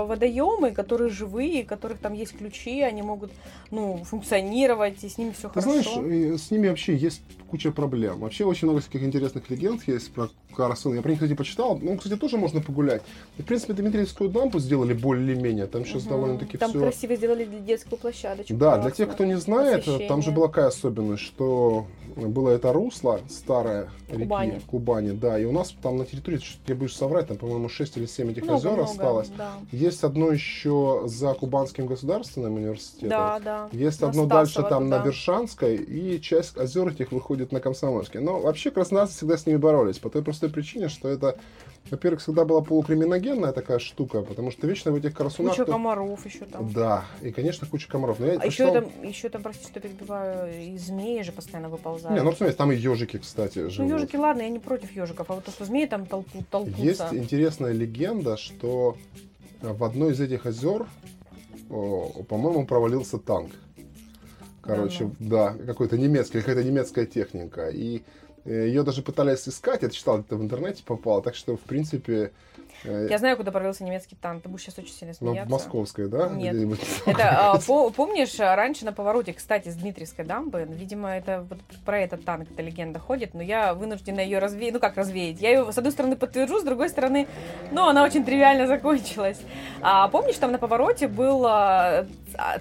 э, водоемы, которые живые, у которых там есть ключи, они могут, ну, функционировать, и с ними все Ты хорошо. знаешь, э, с ними вообще есть куча проблем. Вообще очень много всяких интересных легенд есть про Карсон. Я про них, кстати, почитал. Ну, кстати, тоже можно погулять. И, в принципе, Дмитриевскую дамбу сделали более-менее. Там сейчас угу. довольно-таки Там все... красиво сделали детскую площадочку. Да, для тех, кто не знает, там же была какая особенность, что было это русло старое реки Кубани, да, и у нас там на территории, я будешь соврать, там, по-моему, 6 или 7 этих много, озер много, осталось. Да. Есть одно еще за Кубанским государственным университетом. Да, да. Есть На одно Стасово дальше там туда. на Вершанской, и часть озер этих выходит на Комсомольске. Но вообще краснодарцы всегда с ними боролись, по той простой причине, что это, во-первых, всегда была полукриминогенная такая штука, потому что вечно в этих красунах... Куча комаров еще там. Да, и, конечно, куча комаров. Но я А еще прочитал- там, еще там, простите, что перебиваю, и змеи же постоянно выползают. Не, ну, посмотрите, там и ежики, кстати, Ну, живут. ежики, ладно, я не против ежиков, а вот то, что змеи там толку, толкутся. Есть интересная легенда, что в одной из этих озер, по-моему, провалился танк. Короче, ну. да, какой-то немецкий, какая-то немецкая техника. И ее даже пытались искать, я читал, это в интернете попало, так что, в принципе, э, Я знаю, куда провалился немецкий танк, ты будешь сейчас очень сильно ну, смеяться. в Московской, да? Нет. Это, а, по- помнишь, а, раньше на повороте, кстати, с Дмитриевской дамбы, видимо, это вот про этот танк эта легенда ходит, но я вынуждена ее развеять, ну как развеять, я ее, с одной стороны, подтвержу, с другой стороны, ну, она очень тривиально закончилась. А помнишь, там на повороте был а,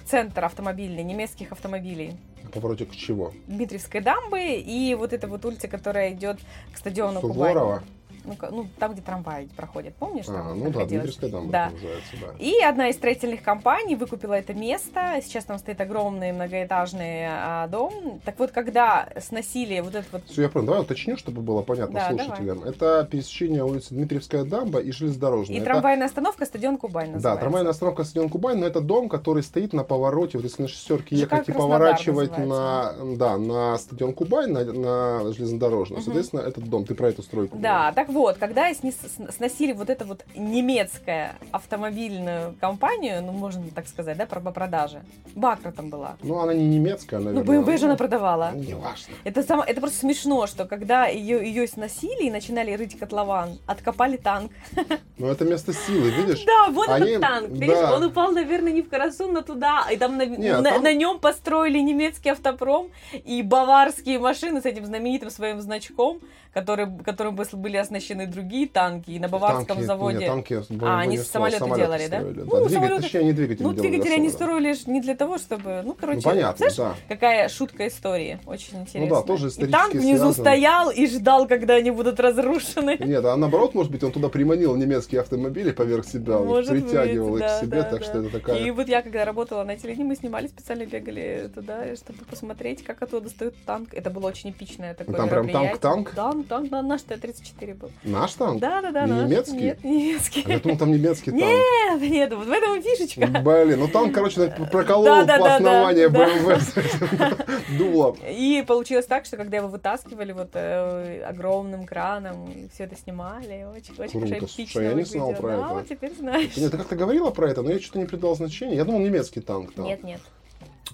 центр автомобильный, немецких автомобилей? Повороте к чего? Дмитриевской дамбы и вот эта вот улица, которая идет к стадиону Суворова? Кубань. Ну, ну, там, где трамваи проходят, помнишь? А, там ну да? Дмитриевская дамба Да. называется, да. И одна из строительных компаний выкупила это место. Сейчас там стоит огромный многоэтажный а, дом. Так вот, когда сносили вот этот вот... Все, я понял. Давай уточню, чтобы было понятно Да, слушателям. Это пересечение улицы Дмитриевская дамба и железнодорожная. И Это- трамвайная остановка стадион Кубань Да, называется. трамвайная остановка стадион Кубань, но это дом, который стоит на повороте, вот если на шестерке ехать и поворачивать на, да, на стадион Кубань, на, на железнодорожную. Мгм. Соответственно, этот дом, ты про эту стройку. Да, так вот, когда сносили вот эту вот немецкая автомобильную компанию, ну, можно так сказать, да, по продаже. Бакра там была. Ну, она не немецкая, Ну, наверное. BMW же она продавала. Ну, неважно. Это, само, это просто смешно, что когда ее, ее сносили и начинали рыть котлован, откопали танк. Но это место силы, видишь? Да, вот Они- этот танк. да. Видишь, он упал, наверное, не в Карасун, но туда. И там на, Не, на, там- на нем построили немецкий автопром и баварские машины с этим знаменитым своим значком, который, которым бы были оснащены другие танки. И на баварском Танки- заводе. нет, танки, А, они самолеты самолеты делали, да? строили, Ну, Да, двигатель, самолеты- точнее, они двигатели ну, делали двигатели они строили ж не для того, чтобы... Ну, короче, Ну, понятно, знаешь, да. какая шутка истории. Очень интересно. тоже И танк внизу связано. стоял и ждал, когда они будут разрушены. Нет, а наоборот, может быть, он туда приманил немецкие автомобили поверх себя, вот, Может притягивал быть, их да, к себе, да, так да. что это такая... И вот я, когда работала на телевидении, мы снимали, специально бегали туда, чтобы посмотреть, как оттуда достают танк. Это было очень эпичное такое Ну, там прям танк-танк? Да, ну, танк, да, наш Т-34 был. Наш танк? Да, да, да. Не наш. немецкий? Нет, не немецкий. А я думал, там немецкий танк. Нет, нет, вот в этом и фишечка. Блин, ну там, короче, проколол Да, да, по да, основанию да, этим дулом. И получилось так, что когда его вытаскивали вот э, огромным краном, все это снимали, очень, очень Круто. эпично я не знал про это. вот теперь знаешь. Нет, ты как-то говорила про это, но я что-то не придал значения. Я думал, немецкий танк там. Нет, нет.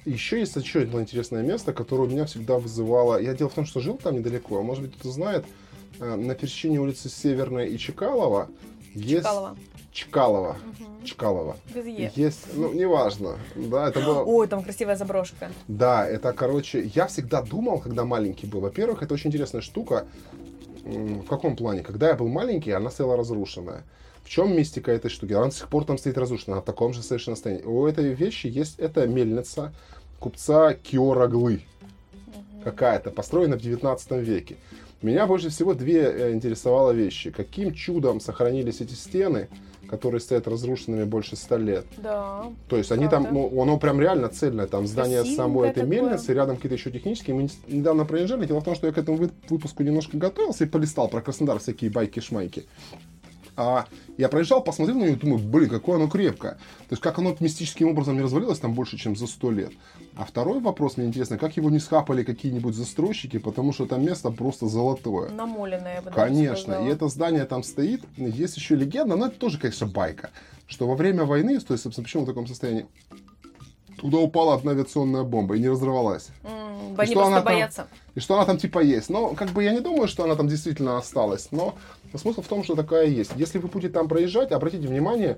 Еще есть еще одно интересное место, которое у меня всегда вызывало... Я дело в том, что жил там недалеко, а может быть, кто знает, э, на пересечении улицы Северной и Чекалова есть... Чкалова. Чкалова. Мгм. Чкалова. Без Е. Есть, ну, неважно. Да, это было... Ой, там красивая заброшка. Да, это, короче, я всегда думал, когда маленький был. Во-первых, это очень интересная штука. В каком плане? Когда я был маленький, она стояла разрушенная. В чем мистика этой штуки? Она до сих пор там стоит разрушенная, она в таком же совершенно состоянии. У этой вещи есть, это мельница купца Киораглы. Какая-то, построена в 19 веке. Меня больше всего две э, интересовало вещи. Каким чудом сохранились эти стены, которые стоят разрушенными больше ста лет? Да. То есть они Правда. там, ну, оно прям реально цельное, там здание Красивенькое самой этой такое. мельницы, рядом какие-то еще технические. Мы не- недавно проезжали, дело в том, что я к этому вы- выпуску немножко готовился и полистал про Краснодар всякие байки-шмайки. А я проезжал, посмотрел на нее и думаю, блин, какое оно крепкое. То есть, как оно мистическим образом не развалилось там больше, чем за сто лет. А второй вопрос, мне интересно, как его не схапали какие-нибудь застройщики, потому что это место просто золотое. Намоленная, я бы Конечно, сказала. и это здание там стоит. Есть еще легенда, но это тоже, конечно, байка, что во время войны, то есть, собственно, почему в таком состоянии, туда упала одна авиационная бомба и не разорвалась. М, И Они что она просто там- боятся. И что она там типа есть. Но как бы я не думаю, что она там действительно осталась. Но смысл в том, что такая есть. Если вы будете там проезжать, обратите внимание,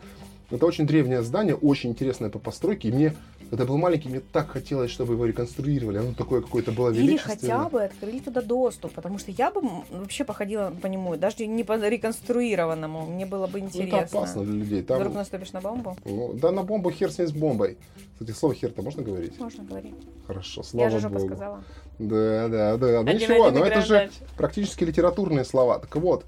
Это очень древнее здание, очень интересное по постройке. И мне, когда был маленький, мне так хотелось, чтобы его реконструировали. Оно такое какое-то было Или хотя бы открыли туда доступ, потому что я бы вообще походила по нему, даже не по реконструированному, мне было бы Ну, интересно. это опасно для людей. Там, Вдруг наступишь на бомбу? ну, да, на бомбу хер с ней с бомбой. Кстати, слово хер-то можно говорить? Можно говорить. Хорошо, слава я же богу. сказала. Да, да, да. Ну ничего, но это играем же практически литературные слова. Так вот,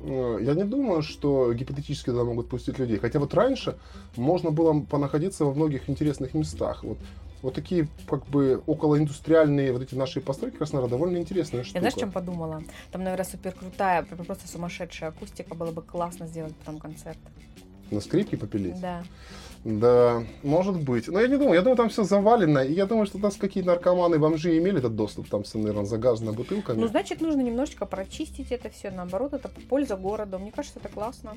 я не думаю, что гипотетически туда могут пустить людей. Хотя вот раньше можно было понаходиться во многих интересных местах. Вот, вот такие как бы околоиндустриальные вот эти наши постройки Краснодара довольно интересная штука. Я знаешь, чем подумала? Там, наверное, супер крутая, просто сумасшедшая акустика, было бы классно сделать потом концерт. На скрипке попилить? Да. Да, может быть. Но я не думаю, я думаю, там все завалено. И я думаю, что там какие наркоманы, бомжи имели этот доступ, там, с, наверное, загаженными бутылками. Ну, значит, нужно немножечко прочистить это все. Наоборот, это польза городу. Мне кажется, это классно.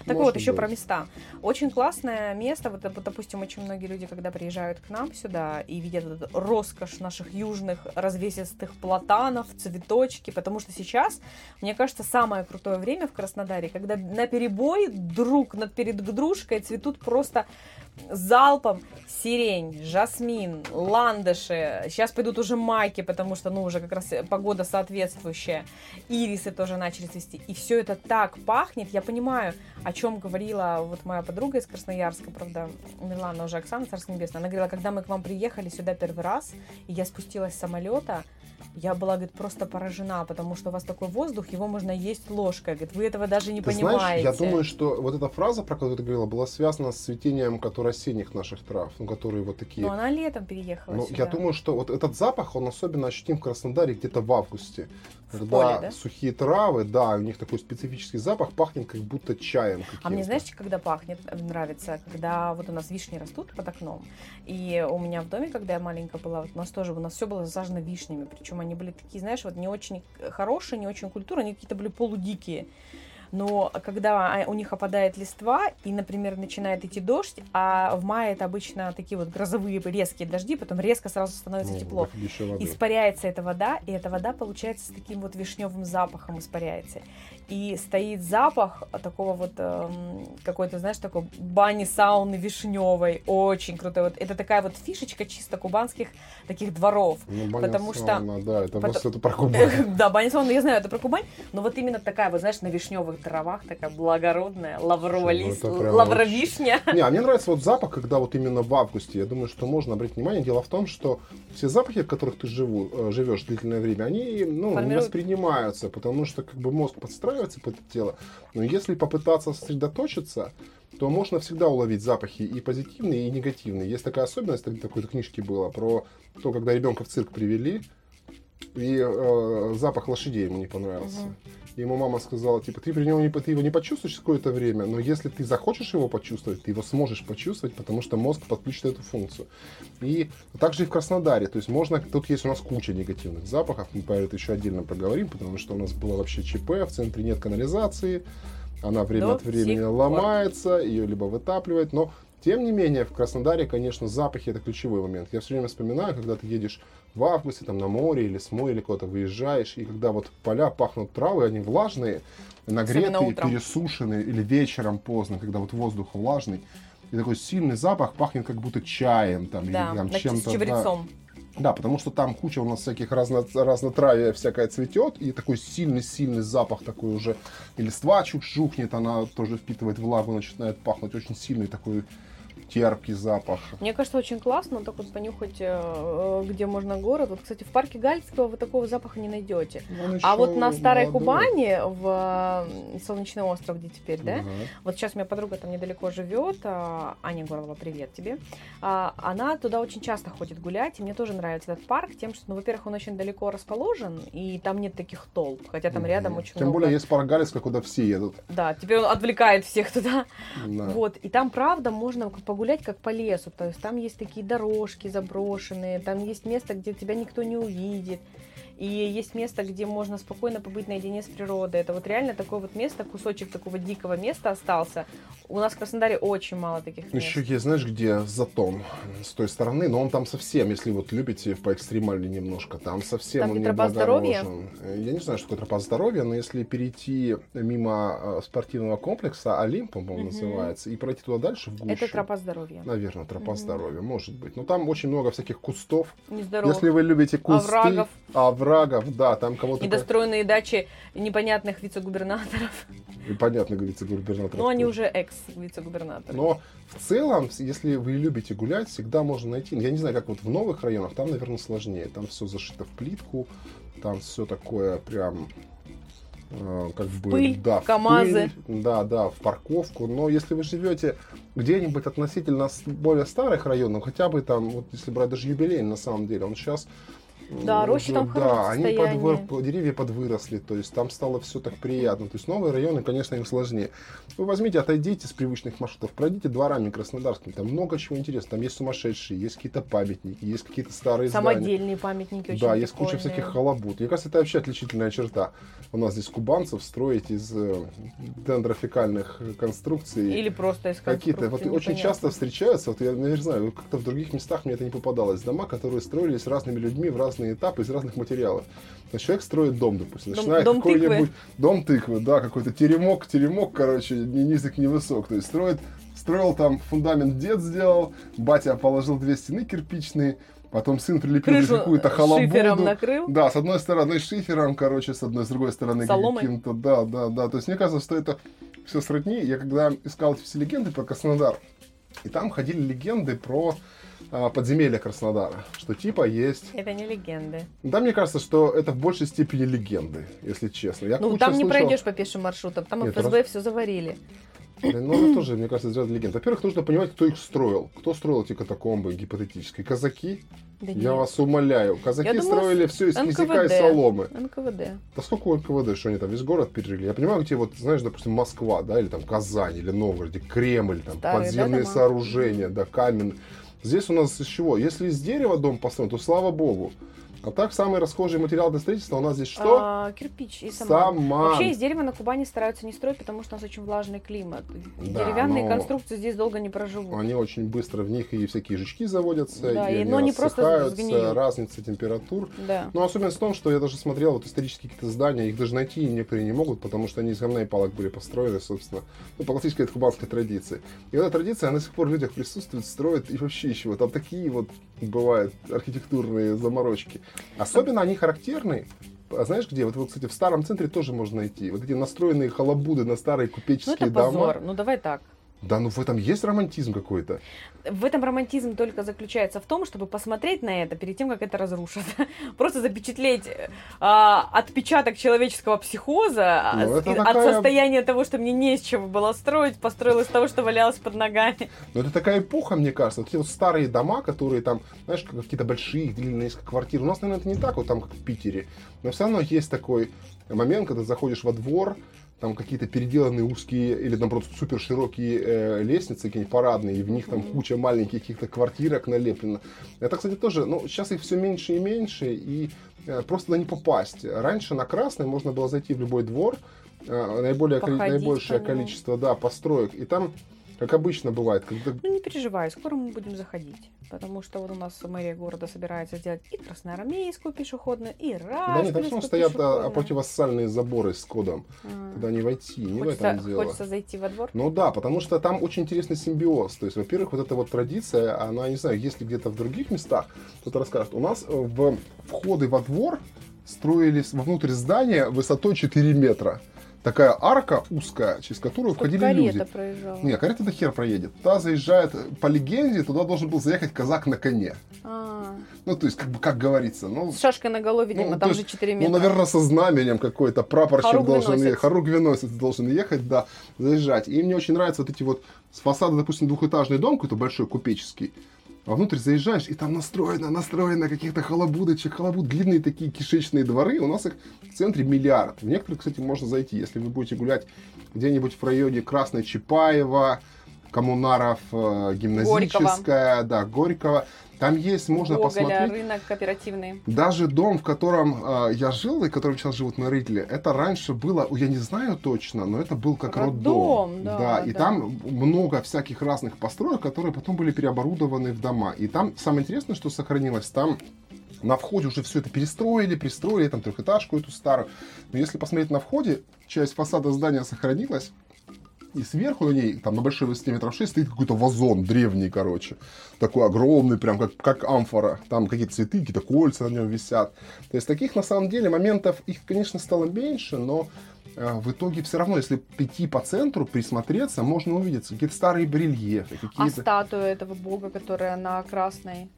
Так Может вот, еще про места. Очень классное место. Вот, вот, допустим, очень многие люди, когда приезжают к нам сюда и видят эту роскошь наших южных развесистых платанов, цветочки, потому что сейчас, мне кажется, самое крутое время в Краснодаре, когда на перебой друг над перед дружкой цветут просто залпом сирень, жасмин, ландыши. Сейчас пойдут уже майки, потому что, ну, уже как раз погода соответствующая. Ирисы тоже начали цвести. И все это так пахнет. Я понимаю, о чем говорила вот моя подруга из Красноярска, правда, Милана уже Оксана, Царство Небесное. Она говорила, когда мы к вам приехали сюда первый раз, и я спустилась с самолета, я была, говорит, просто поражена, потому что у вас такой воздух, его можно есть ложкой. Говорит, вы этого даже не Ты понимаете. знаешь, я думаю, что вот эта фраза, про которую ты говорила, была связана с цветением который осенних наших трав, ну, которые вот такие. Но она летом переехала Ну, я думаю, что вот этот запах, он особенно ощутим в Краснодаре где-то в августе. Когда поле, да? сухие травы, да, у них такой специфический запах, пахнет как будто чаем. А мне, знаешь, когда пахнет, нравится, когда вот у нас вишни растут под окном, и у меня в доме, когда я маленькая была, вот у нас тоже, у нас все было засажено вишнями, причем они были такие, знаешь, вот не очень хорошие, не очень культурные, они какие-то были полудикие. Но когда а, у них опадает листва, и, например, начинает идти дождь, а в мае это обычно такие вот грозовые резкие дожди, потом резко сразу становится Ну, тепло. Испаряется эта вода, и эта вода, получается, с таким вот вишневым запахом испаряется. И стоит запах такого вот эм, какой-то, знаешь, такой бани сауны вишневой, очень крутой. Вот это такая вот фишечка чисто кубанских таких дворов. Ну, баня потому что- сауна, Да, это Потом- просто это про Кубань. Да, баня сауна, я знаю, это про Кубань, но вот именно такая вот, знаешь, на вишневых травах, такая благородная, ну прям лавровишня. Не, а мне нравится вот запах, когда вот именно в августе. Я думаю, что можно обратить внимание. Дело в том, что все запахи, в которых ты живу, э, живешь длительное время, они ну, Формируют. воспринимаются, потому что как бы мозг подстраивается под это тело. Но если попытаться сосредоточиться, то можно всегда уловить запахи и позитивные, и негативные. Есть такая особенность, в какой-то книжке было, про то, когда ребенка в цирк привели, и э, запах лошадей ему не понравился. Мгм. Ему мама сказала, типа, ты при нем не, ты его не почувствуешь какое-то время, но если ты захочешь его почувствовать, ты его сможешь почувствовать, потому что мозг подключит эту функцию. И также и в Краснодаре, то есть можно, тут есть у нас куча негативных запахов, мы про это еще отдельно проговорим, потому что у нас было вообще ЧП, в центре нет канализации, она время До от времени пор. ломается, ее либо вытапливает, но тем не менее, в Краснодаре, конечно, запахи это ключевой момент. Я все время вспоминаю, когда ты едешь в августе там на море или с моря или куда-то выезжаешь, и когда вот поля пахнут травы, они влажные, нагретые, пересушенные, или вечером поздно, когда вот воздух влажный, и такой сильный запах пахнет как будто чаем там, Да, или там чем-то. да. чабрецом. Да, потому что там куча у нас всяких разно, разнотравия всякое цветет, и такой сильный-сильный запах такой уже, и листва чуть жухнет, она тоже впитывает влагу, начинает пахнуть, очень сильный такой терпкий запах. Мне кажется, очень классно так вот понюхать, э, э, где можно город. Вот, кстати, в парке Гальского вы такого запаха не найдете. Он А вот на Старой молодой. Кубани, в Солнечный остров, где теперь, да, вот сейчас у меня подруга там недалеко живет, а, Аня Горлова, привет тебе. А, Она туда очень часто ходит гулять, и мне тоже нравится этот парк тем, что, ну, во-первых, он очень далеко расположен, и там нет таких толп, хотя там Мгм. рядом очень Тем много. более есть парк Галицкого, куда все едут. Да, теперь он отвлекает всех туда. Да. Вот, и там, правда, можно как погулять как по лесу. То есть там есть такие дорожки заброшенные, там есть место, где тебя никто не увидит. И есть место, где можно спокойно побыть наедине с природой. Это вот реально такое вот место, кусочек такого дикого места остался. У нас в Краснодаре очень мало таких мест. Еще есть, знаешь, где Затон, с той стороны, но он там совсем, если вот любите по экстремальной немножко, там совсем Там он не тропа здоровья? облагорожен. Э, Я не знаю, что такое тропа здоровья, но если перейти мимо э, спортивного комплекса Олимп, по-моему, Мгм. называется, и пройти туда дальше, в гущу. Это тропа здоровья. Наверное, тропа Мгм. здоровья, может быть. Но там очень много всяких кустов. Нездоровых. Если вы любите кусты, Оврагов. оврагов, да, там кого-то Недостроенные дачи непонятных вице-губернаторов. понятно, говорится, губернатор. Но они уже экс-вице-губернаторы. Но в целом, если вы любите гулять, всегда можно найти. Я не знаю, как вот в новых районах, там, наверное, сложнее. Там все зашито в плитку, там все такое прям э, как бы пыль, да, в КамАЗы. пыль, да, да, в парковку. Но если вы живете где-нибудь относительно более старых районов, хотя бы там, вот если брать даже юбилейный на самом деле, он сейчас Да, рощи там в да, хорошем они подвыр- деревья подвыросли, то есть там стало все так приятно. То есть новые районы, конечно, им сложнее. Вы возьмите, отойдите с привычных маршрутов, пройдите дворами краснодарскими, там много чего интересного. Там есть сумасшедшие, есть какие-то памятники, есть какие-то старые здания. Самодельные памятники очень Да, есть куча прикольные. всяких халабут. Мне кажется, это вообще отличительная черта. У нас здесь кубанцев строить из э, дендрофикальных конструкций. Или просто из Какие-то, вот конструкции, очень непонятно. часто встречаются, вот я не знаю, как-то в других местах мне это не попадалось, дома, которые строились разными людьми в разные этапы из разных материалов. То есть человек строит дом, допустим, Дом- начинает дом какой-нибудь дом тыквы, да, какой-то теремок, теремок, короче, ни низок, ни высок, то есть строит, строил там фундамент дед сделал, батя положил две стены кирпичные, потом сын прилепил Крышу какую-то халабуду. шифером накрыл. Да, с одной стороны шифером, короче, с одной, с другой стороны Соломой. каким-то, да, да, да. То есть мне кажется, что это все сродни. Я когда искал эти все легенды про Краснодар, и там ходили легенды про подземелья Краснодара, что типа есть... Это не легенды. Да, мне кажется, что это в большей степени легенды, если честно. Я Ну, там не слышал- пройдешь по пешим маршрутам, там Нет, ФСБ все заварили. Ну, это тоже, мне кажется, из ряда легенд. Во-первых, нужно понимать, кто их строил. Кто строил эти катакомбы гипотетические? Казаки? Да Я нет. вас умоляю. Казаки Я думала, строили все из кизяка и НКВД. соломы. НКВД. Да сколько у НКВД, что они там весь город пережили? Я понимаю, где вот, знаешь, допустим, Москва, да, или там Казань, или Новгород, Кремль, там Старые, подземные да, дома? сооружения, да, камень. Здесь у нас из чего? Если из дерева дом построен, то слава богу. А так, самый расхожий материал для строительства у нас здесь что? А, кирпич и саман. Саман. Вообще из дерева на Кубани стараются не строить, потому что у нас очень влажный климат. Да, Деревянные конструкции здесь долго не проживут. Они очень быстро в них и всякие жучки заводятся, Да, и и- они но они просто сгниют. разница температур. Да. Но особенность в том, что я даже смотрел вот исторические какие-то здания, их даже найти некоторые не могут, потому что они из говна и палок были построены, собственно, ну, по классической кубанской традиции. И эта традиция, она до сих пор в людях присутствует, строит и вообще еще. Там такие вот бывают архитектурные заморочки. Особенно они характерны а знаешь где? Вот, вот, кстати, в старом центре тоже можно найти. Вот эти настроенные халабуды на старые Ну купеческие это дома. позор. Ну давай так. Да, ну в этом есть романтизм какой-то. В этом романтизм только заключается в том, чтобы посмотреть на это перед тем, как это разрушат. Просто запечатлеть а, отпечаток человеческого психоза а, Ну, и- такая- от состояния того, что мне не из чего было строить, построил из того, что валялось под ногами. Но это такая эпоха, мне кажется. Вот эти вот старые дома, которые там, знаешь, как какие-то большие, на несколько квартир. У нас, наверное, это не так, вот там, как в Питере. Но все равно есть такой момент, когда заходишь во двор, там какие-то переделанные узкие или, наоборот, супер широкие э, лестницы, какие-нибудь парадные, и в них там куча маленьких каких-то квартирок налеплено. Это, кстати, тоже, ну, сейчас их все меньше и меньше, и э, просто туда не попасть. Раньше на Красной можно было зайти в любой двор, э, наиболее, Походить наибольшее количество, да, построек, и там как обычно бывает, когда Ну не переживай, скоро мы будем заходить. Потому что вот у нас мэрия города собирается сделать и красноармейскую пешеходную, и Да нет, там стоят а, противоссальные заборы с кодом. А. Туда не войти, не в Хочется, этом дело. хочется зайти во двор. Ну да, потому что там очень интересный симбиоз. То есть, во-первых, вот эта вот традиция, она, не знаю, если где-то в других местах, кто-то расскажет. У нас э, в входы во двор строились вовнутрь здания высотой 4 метра. Такая арка узкая, через которую Чтоб входили карета люди. проезжала. Не, карета до хер проедет. Туда заезжает, по легенде, туда должен был заехать казак на коне. А, Ну, то есть, как бы, как говорится, ну, С шашкой на голове, видимо, Ну, там то же есть, 4 метра. Ну, наверное, со знаменем какой-то прапорщик Хоруг должен ехать, хоруг виносец должен ехать, да, заезжать. И мне очень нравятся вот эти вот с фасада, допустим, двухэтажный дом какой-то большой, купеческий, а внутрь заезжаешь, и там настроено, настроено каких-то халабудочек, халабуд, длинные такие кишечные дворы. У нас их в центре миллиард. В некоторых, кстати, можно зайти, если вы будете гулять где-нибудь в районе Красной Чапаева, Коммунаров, э, гимназическая, да, Горького. Там есть, можно Гоголя, посмотреть. рынок кооперативный. Даже дом, в котором э, я жил и в котором сейчас живут на Ридле, это раньше было, я не знаю точно, но это был как роддом. Роддом, да, и да. там много всяких разных построек, которые потом были переоборудованы в дома. И там самое интересное, что сохранилось, там на входе уже все это перестроили, пристроили, там трехэтажку эту старую. Но если посмотреть на входе, часть фасада здания сохранилась, и сверху на ней, там на большой высоте метров 6, стоит какой-то вазон древний, короче. Такой огромный, прям как, как амфора. Там какие-то цветы, какие-то кольца на нем висят. То есть таких, на самом деле, моментов, их, конечно, стало меньше, но в итоге все равно, если прийти по центру, присмотреться, можно увидеть какие-то старые барельефы, А какие-то... статуя этого бога, которая на красной?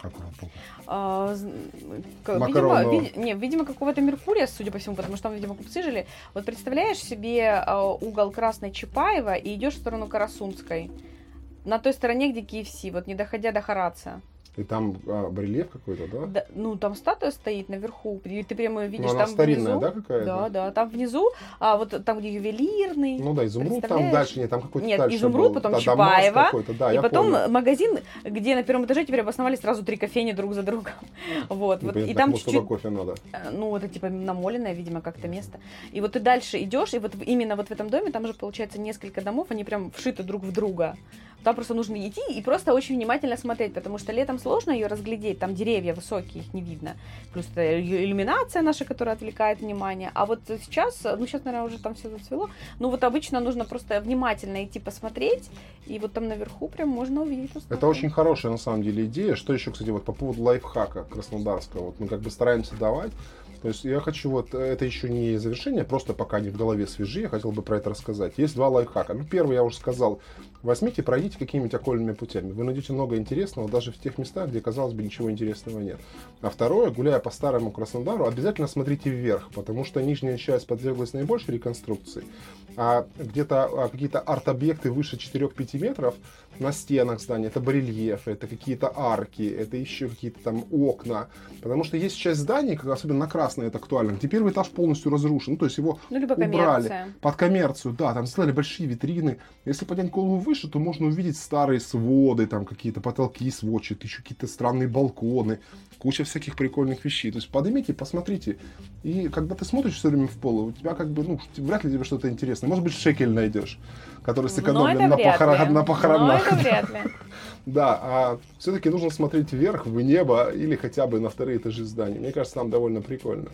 Какого бога? А, видимо, Макаронного. ви- не, видимо, какого-то Меркурия, судя по всему, потому что там, видимо, купцы жили. Вот представляешь себе а, угол Красной Чапаева и идешь в сторону Карасунской. На той стороне, где KFC, вот не доходя до Харация. И там а, барельеф какой-то, да? Да, ну, там статуя стоит наверху, и ты прямо её видишь Ну, она там старинная, внизу. да, какая-то? Да, да, там внизу, а вот там, где ювелирный, Ну да, изумруд там дальше, нет, там какой-то Нет, дальше изумруд, был. потом Да, Чапаева, да, и потом понял. магазин, где на первом этаже теперь обосновались сразу три кофейни друг за другом. Вот, Не вот. И там чуть-чуть кофе надо. Э, ну, это типа намоленное, видимо, как-то место. И вот ты дальше идешь, и вот именно вот в этом доме, там же получается несколько домов, они прям вшиты друг в друга. Там просто нужно идти и просто очень внимательно смотреть, потому что летом сложно ее разглядеть, там деревья высокие, их не видно. Плюс иллюминация наша, которая отвлекает внимание. А вот сейчас, ну сейчас, наверное, уже там все зацвело, ну вот обычно нужно просто внимательно идти посмотреть, и вот там наверху прям можно увидеть. эту Это очень хорошая на самом деле идея. Что еще, кстати, вот по поводу лайфхака краснодарского. Вот мы как бы стараемся давать. То есть я хочу вот, э, это еще не завершение, просто пока не в голове свежи, я хотел бы про это рассказать. Есть два лайфхака. Ну, первый, я уже сказал, возьмите, пройдите какими-нибудь окольными путями. Вы найдете много интересного даже в тех местах, где, казалось бы, ничего интересного нет. А второе, гуляя по старому Краснодару, обязательно смотрите вверх, потому что нижняя часть подверглась наибольшей реконструкции, а где-то а, какие-то арт-объекты выше 4-5 метров на стенах здания, это барельефы, это какие-то арки, это еще какие-то там окна. Потому что есть часть зданий, как особенно на Красной это актуально, где первый этаж полностью разрушен, ну, то есть его Ну, убрали коммерция. под коммерцию, да, там сделали большие витрины. Если поднять голову выше, то можно увидеть старые своды, там какие-то потолки сводчатые, еще какие-то странные балконы, куча всяких прикольных вещей. То есть поднимите, посмотрите. И когда ты смотришь все время в пол, у тебя как бы, ну, вряд ли тебе что-то интересное. Может быть, шекель найдешь, который Но сэкономлен на, похорон- на Но похоронах. это вряд ли. Да, а все-таки нужно смотреть вверх, в небо или хотя бы на вторые этажи зданий. Мне кажется, там довольно прикольно.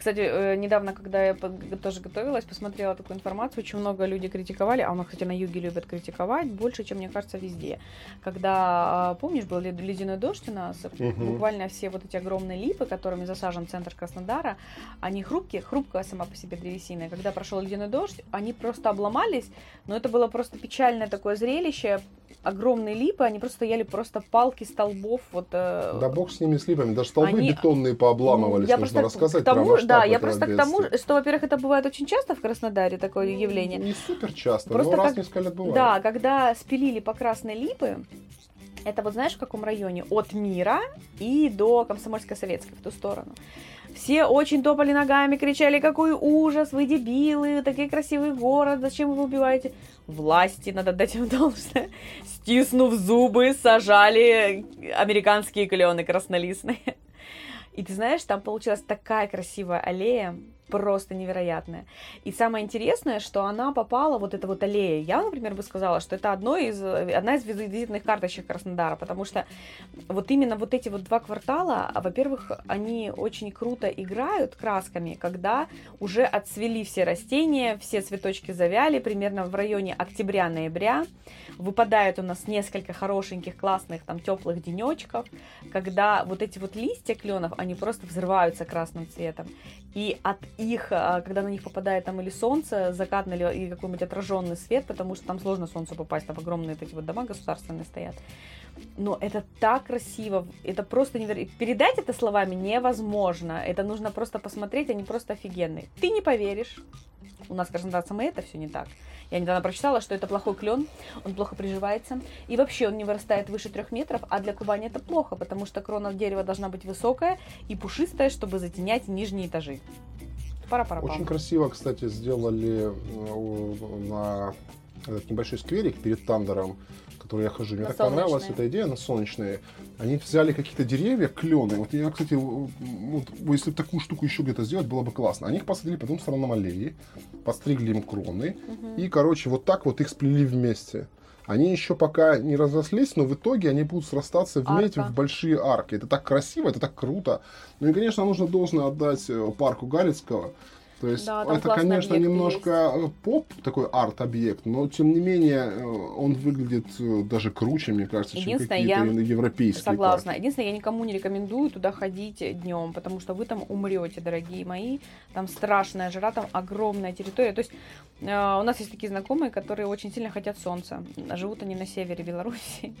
Кстати, э, недавно, когда я тоже готовилась, посмотрела такую информацию, очень много людей критиковали, а у нас, кстати, на юге любят критиковать больше, чем, мне кажется, везде. Когда, а, помнишь, был лед- ледяной дождь у нас, Мгм. буквально все вот эти огромные липы, которыми засажен центр Краснодара, они хрупкие, хрупкая сама по себе древесина. И когда прошел ледяной дождь, они просто обломались, но это было просто печальное такое зрелище. Огромные липы, они просто стояли просто палки столбов, вот э, Да бог с ними, с липами. Даже столбы Они- бетонные пообламывались. Я Нужно рассказать к тому, про да, я просто к тому, что, во-первых, это бывает очень часто в Краснодаре такое явление. Не супер часто, Просто но раз как- в несколько лет бывает. Да, когда спилили по красной липы, это вот знаешь в каком районе? От Мира и до Комсомольско-Советской, в ту сторону. Все очень топали ногами, кричали, какой ужас, вы дебилы, такой красивый город, зачем вы убиваете? Власти, надо дать им должное, стиснув зубы, сажали американские клены краснолистные. И ты знаешь, там получилась такая красивая аллея, просто невероятная. И самое интересное, что она попала, вот эта вот аллея, я, например, бы сказала, что это одно из, одна из визитных карточек Краснодара, потому что вот именно вот эти вот два квартала, во-первых, они очень круто играют красками, когда уже отцвели все растения, все цветочки завяли, примерно в районе октября-ноября, выпадает у нас несколько хорошеньких, классных, там, теплых денечков, когда вот эти вот листья кленов, они просто взрываются красным цветом. И от их, а, когда на них попадает там или солнце, закатный или какой-нибудь отраженный свет, потому что там сложно солнцу попасть, там огромные эти вот дома государственные стоят. Но это так красиво, это просто невероятно. Передать это словами невозможно. Это нужно просто посмотреть, они просто офигенные. Ты не поверишь. У нас Краснодарском и это все не так. Я недавно прочитала, что это плохой клен, он плохо приживается. И вообще он не вырастает выше трех метров, а для Кубани это плохо, потому что крона дерева должна быть высокая и пушистая, чтобы затенять нижние этажи. пара пара Очень красиво, кстати, сделали э, на этот небольшой скверик перед Тандером, который я хожу. Мне На так понравилась Солнечные. эта идея на солнечные. Они взяли какие-то деревья, клены. Вот я, кстати, вот, если бы такую штуку еще где-то сделать, было бы классно. Они их посадили по двум сторонам аллеи, постригли им кроны. И, короче, вот так вот их сплели вместе. Они еще пока не разрослись, но в итоге они будут срастаться вместе Арка. в большие арки. Это так красиво, это так круто. Ну и, конечно, нужно должно отдать э, парку Галицкого. То есть Да, это, конечно, немножко э, поп, такой арт-объект, но тем не менее э, он выглядит э, даже круче, мне кажется, чем какие-то европейские Согласна. парки. Единственное, я никому не рекомендую туда ходить днем, потому что вы там умрете, дорогие мои. Там страшная жара, там огромная территория. То есть э, у нас есть такие знакомые, которые очень сильно хотят солнца. Живут они на севере Беларуси.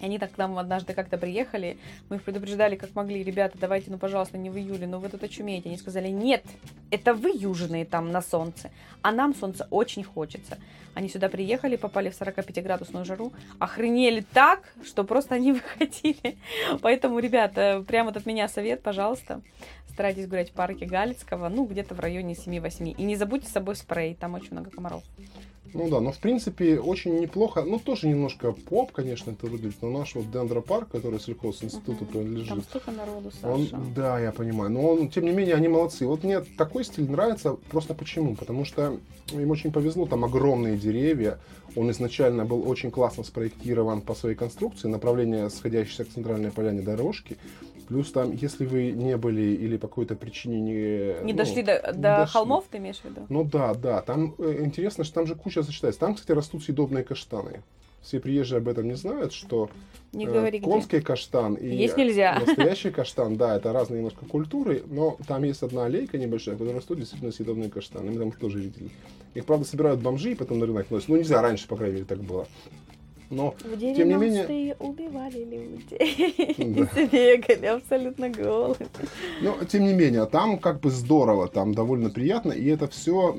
Они так к нам однажды как-то приехали, мы их предупреждали, как могли, ребята, давайте, ну, пожалуйста, не в июле, но вы тут очумеете. Они сказали, нет, это вы южные там на солнце, а нам солнца очень хочется. Они сюда приехали, попали в 45-градусную жару, охренели так, что просто не выходили. Поэтому, ребята, прям вот от меня совет, пожалуйста, старайтесь гулять в парке Галицкого, ну, где-то в районе 7-8. И не забудьте с собой спрей, там очень много комаров. Ну да, но в принципе очень неплохо. Ну тоже немножко поп, конечно, это выглядит. Но наш вот дендропарк, который сельхозинституту Мгм. принадлежит, Там столько народу, Он, Саша. да, я понимаю. Но он, тем не менее, они молодцы. Вот мне такой стиль нравится просто почему? Потому что им очень повезло, там огромные деревья. Он изначально был очень классно спроектирован по своей конструкции, направление сходящейся к центральной поляне дорожки. Плюс там, если вы не были или по какой-то причине не... Не ну, дошли до, не до дошли. холмов, ты имеешь в виду? Ну да, да. Там э, интересно, что там же куча сочетается. Там, кстати, растут съедобные каштаны. Все приезжие об этом не знают, что Не Э, говори, где. Конский каштан и Есть нельзя. настоящий каштан, да, это разные немножко культуры, но там есть одна аллейка небольшая, которой растут действительно съедобные каштаны. Мы там их тоже видели. Их, правда, собирают бомжи и потом на рынок носят. Ну, нельзя, раньше, по крайней мере, так было. Но, В Тем не менее- 90-е убивали людей. Да. И бегали абсолютно голые. но, тем не менее, там как бы здорово, там довольно приятно, и это все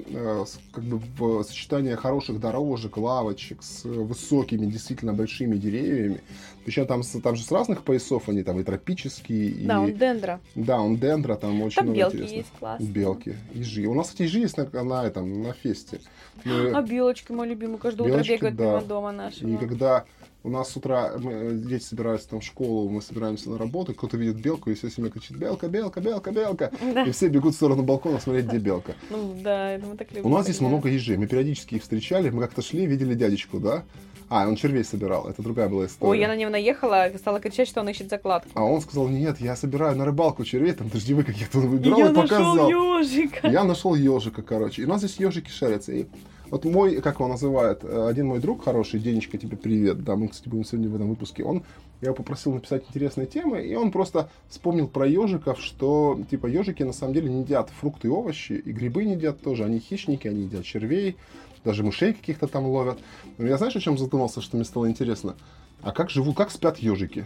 как бы в сочетании хороших дорожек, лавочек с высокими, действительно большими деревьями. Причем там, там же с разных поясов они там и тропические, и... Да, он дендра. Да, он дендра, там очень Там много белки интересных. есть классные. Белки, ежи. У нас, кстати, ежи есть на, на этом, на фесте. Мы- А белочки, мой любимый, каждое Белочки, утро бегают да. мимо дома нашего. и когда у нас с утра мы, э, дети собираются там в школу, мы собираемся на работу, кто-то видит белку, и вся семья кричит «Белка, белка, белка, белка!» Да. И все бегут в сторону балкона смотреть, где белка. Ну да, это мы так любим. У нас здесь много ежей, мы периодически их встречали, мы как-то шли, видели дядечку, да? А, он червей собирал, это другая была история. Ой, я на него наехала, стала кричать, что он ищет закладку. А он сказал, нет, я собираю на рыбалку червей, там дождевых каких-то он И выбирал я и нашел показал. ежика. Я нашел ежика, короче. И у нас здесь ежики шарятся. И вот мой, как его называют, э, один мой друг хороший, Денечка, тебе привет. Да, мы, кстати, будем сегодня в этом выпуске. Он, я его попросил написать интересные темы, и он просто вспомнил про ежиков, что, типа, ежики на самом деле не едят фрукты и овощи, и грибы не едят тоже. Они хищники, они едят червей, даже мышей каких-то там ловят. Но я знаешь, о чем задумался, что мне стало интересно? А как живут, как спят ежики?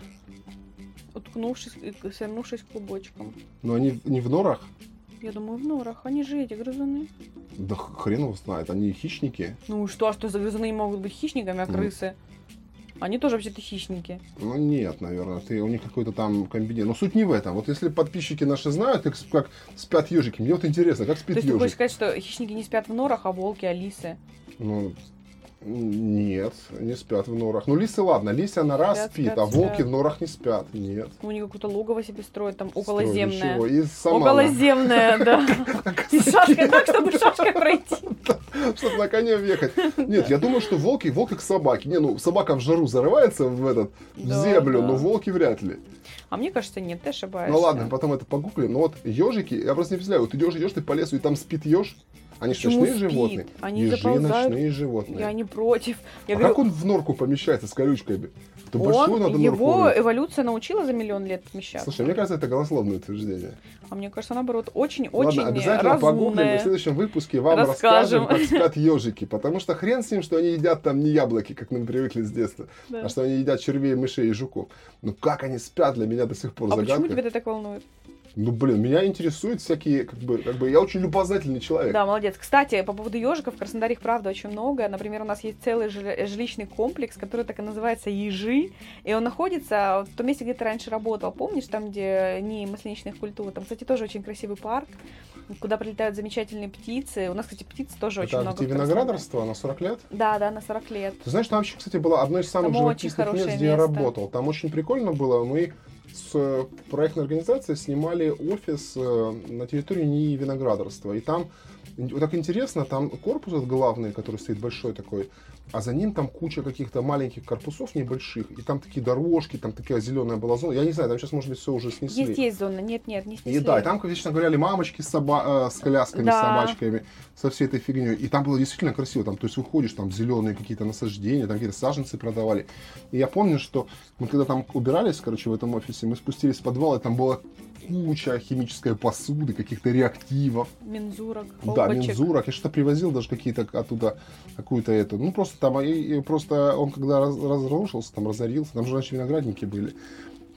Уткнувшись, и свернувшись клубочком. Ну, они не в норах? Я думаю, в норах. Они же эти грызуны. Да хрен его знает, они хищники. Ну и что, а что за грызуны не могут быть хищниками, а крысы? Они тоже вообще-то хищники. Ну нет, наверное, ты у них какой-то там комбинезон. Но суть не в этом. Вот если подписчики наши знают, как, как спят ежики, мне вот интересно, как То спит есть ты ежик. хочешь сказать, что хищники не спят в норах, а волки, а лисы? Ну, нет, не спят в норах. Ну, лисы, ладно, лися нора Спят, спит, спят, а волки спят. в норах не спят. Нет. Ну, они какое-то логово себе строят, там околоземное. ничего. И сама Околоземное, да. И шашкой так, чтобы шашкой пройти. чтобы на коне въехать. Нет, я думаю, что волки, волк как собаки. Не, ну, собака в жару зарывается в этот, в землю, но волки вряд ли. А мне кажется, нет, ты ошибаешься. Ну ладно, потом это погуглим. Но вот ежики, я просто не представляю, вот идешь, идешь ты по лесу, и там спит еж. Они же ночные спит? животные. Они Ежи заползают. ночные животные. Я не против. Я а говорю, как он в норку помещается с колючками? Большую он, надо его норку. эволюция научила за миллион лет помещаться. Слушай, мне кажется, это голословное утверждение. А мне кажется, наоборот, очень-очень Ладно, обязательно погуглим, и в следующем выпуске вам Расскажем. расскажем, как спят ежики. Потому что хрен с ним, что они едят там не яблоки, как мы привыкли с детства, Да. а что они едят червей, мышей и жуков. Ну как они спят, для меня до сих пор А почему загадка. тебя это так волнует? Ну, блин, меня интересуют всякие, как бы, как бы, я очень любознательный человек. Да, молодец. Кстати, по поводу ежиков, в Краснодаре их, правда, очень много. Например, у нас есть целый жили- жилищный комплекс, который так и называется Ежи, и он находится в том месте, где ты раньше работал. Помнишь, там, где не масличных культур? Там, кстати, тоже очень красивый парк, куда прилетают замечательные птицы. У нас, кстати, птиц тоже очень Это много. где в Краснодаре. виноградарство на 40 лет? Да, да, на 40 лет. Ты знаешь, там вообще, кстати, было одно из самых очень живописных мест, где я место. работал. Там очень прикольно было. Мы с э, проектной организацией снимали офис э, на территории НИИ виноградарства. И там вот так интересно, там корпус этот главный, который стоит большой такой, а за ним там куча каких-то маленьких корпусов небольших, и там такие дорожки, там такая зеленая была зона. Я не знаю, там сейчас, может быть, все уже снесли. Есть, есть зона. Нет, нет, не И снесли. да, и там, вечно гуляли мамочки с, соба- э, с колясками, Да. с собачками, со всей этой фигней. И там было действительно красиво. Там, то есть выходишь, там зеленые какие-то насаждения, там какие-то саженцы продавали. И я помню, что мы когда там убирались, короче, в этом офисе, мы спустились в подвал, и там была куча химической посуды, каких-то реактивов. Мензурок, Да, колбочек. мензурок. Я что-то привозил даже какие-то оттуда, какую-то эту. Ну, просто там, и, и просто он когда раз- разрушился, там разорился, там же раньше виноградники были,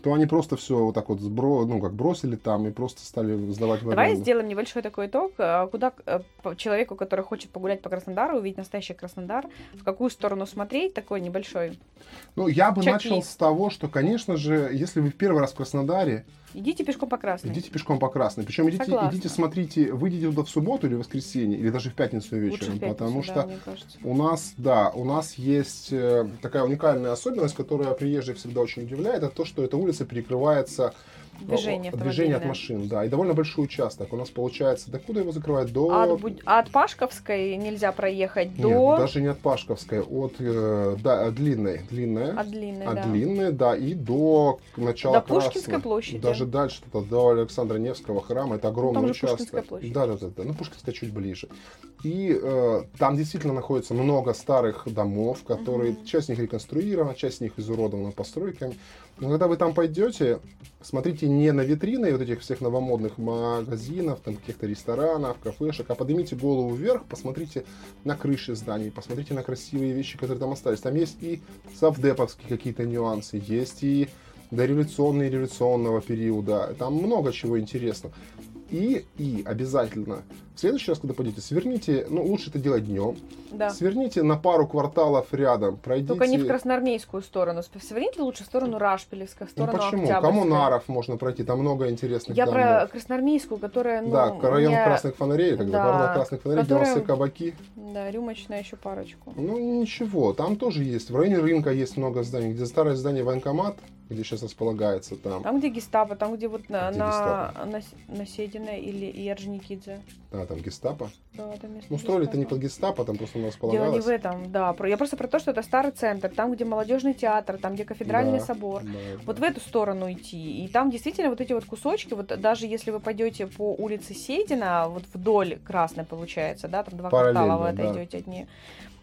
то они просто все вот так вот сбро, ну, как бросили там и просто стали сдавать в Давай сделаем небольшой такой итог. А Куда э, человеку, который хочет погулять по Краснодару, увидеть настоящий Краснодар, в какую сторону смотреть, такой небольшой. Ну, я бы начал с того, что, конечно же, если вы в первый раз в Краснодаре, Идите пешком по Красной. идите пешком по Красной. Причем идите, Согласна. идите, смотрите, выйдите туда в субботу или в воскресенье, или даже в пятницу Лучше вечером, в пятницу, потому да, что. У нас, да, у нас есть э, такая уникальная особенность, которая приезжих всегда очень удивляет, это то, что эта улица перекрывается Движение движение от машин, да, и довольно большой участок. У нас получается, докуда его закрывать? До... А от, а от Пашковской нельзя проехать Нет, до... даже не от Пашковской, от, э, да, от длинной, длинная, От длинной, от да. длинной, да, и до начала До Пушкинской Красной. площади. Даже дальше, туда, до Александра Невского храма, это огромный Там же участок. Пушкинская. Да, да, да, да, ну Пушкинская чуть ближе. И э, там действительно находится много старых домов, которые, Мгм. часть из них реконструирована, часть из них изуродована постройками. Но когда вы там пойдете, смотрите не на витрины вот этих всех новомодных магазинов, там каких-то ресторанов, кафешек, а поднимите голову вверх, посмотрите на крыши зданий, посмотрите на красивые вещи, которые там остались. Там есть и совдеповские какие-то нюансы, есть и дореволюционные революционного периода. Там много чего интересного. И, и обязательно в следующий раз, когда пойдете, сверните, ну, лучше это делать днем, Да. сверните на пару кварталов рядом, пройдите... Только не в красноармейскую сторону. Сверните лучше в сторону Рашпилевской, в Ну сторону почему? Октябрьской. Коммунаров можно пройти, там много интересных Я домов. про красноармейскую, которая, ну, да, район мне- красных фонарей, тогда Да, квартал красных фонарей, которая- кабаки. Да, рюмочная еще парочку. Ну, ничего, там тоже есть. В районе рынка есть много зданий, где старое здание военкомат, где сейчас располагается там. Там, где гестапо, там, где вот на, Где на, гестапо? на, на Сединой или и Орджоникидзе. Да, там гестапо. Да, там место Ну, строили-то не гестапо. под гестапо, там просто у нас Дело не располагалось. в этом, да. Про- Я просто про то, что это старый центр, там, где молодежный театр, там, где кафедральный Да, собор. да, Вот да. в эту сторону идти. И там действительно вот эти вот кусочки, вот даже если вы пойдете по улице Седина, вот вдоль Красной получается, да, там два квартала вы да. отойдете от нее.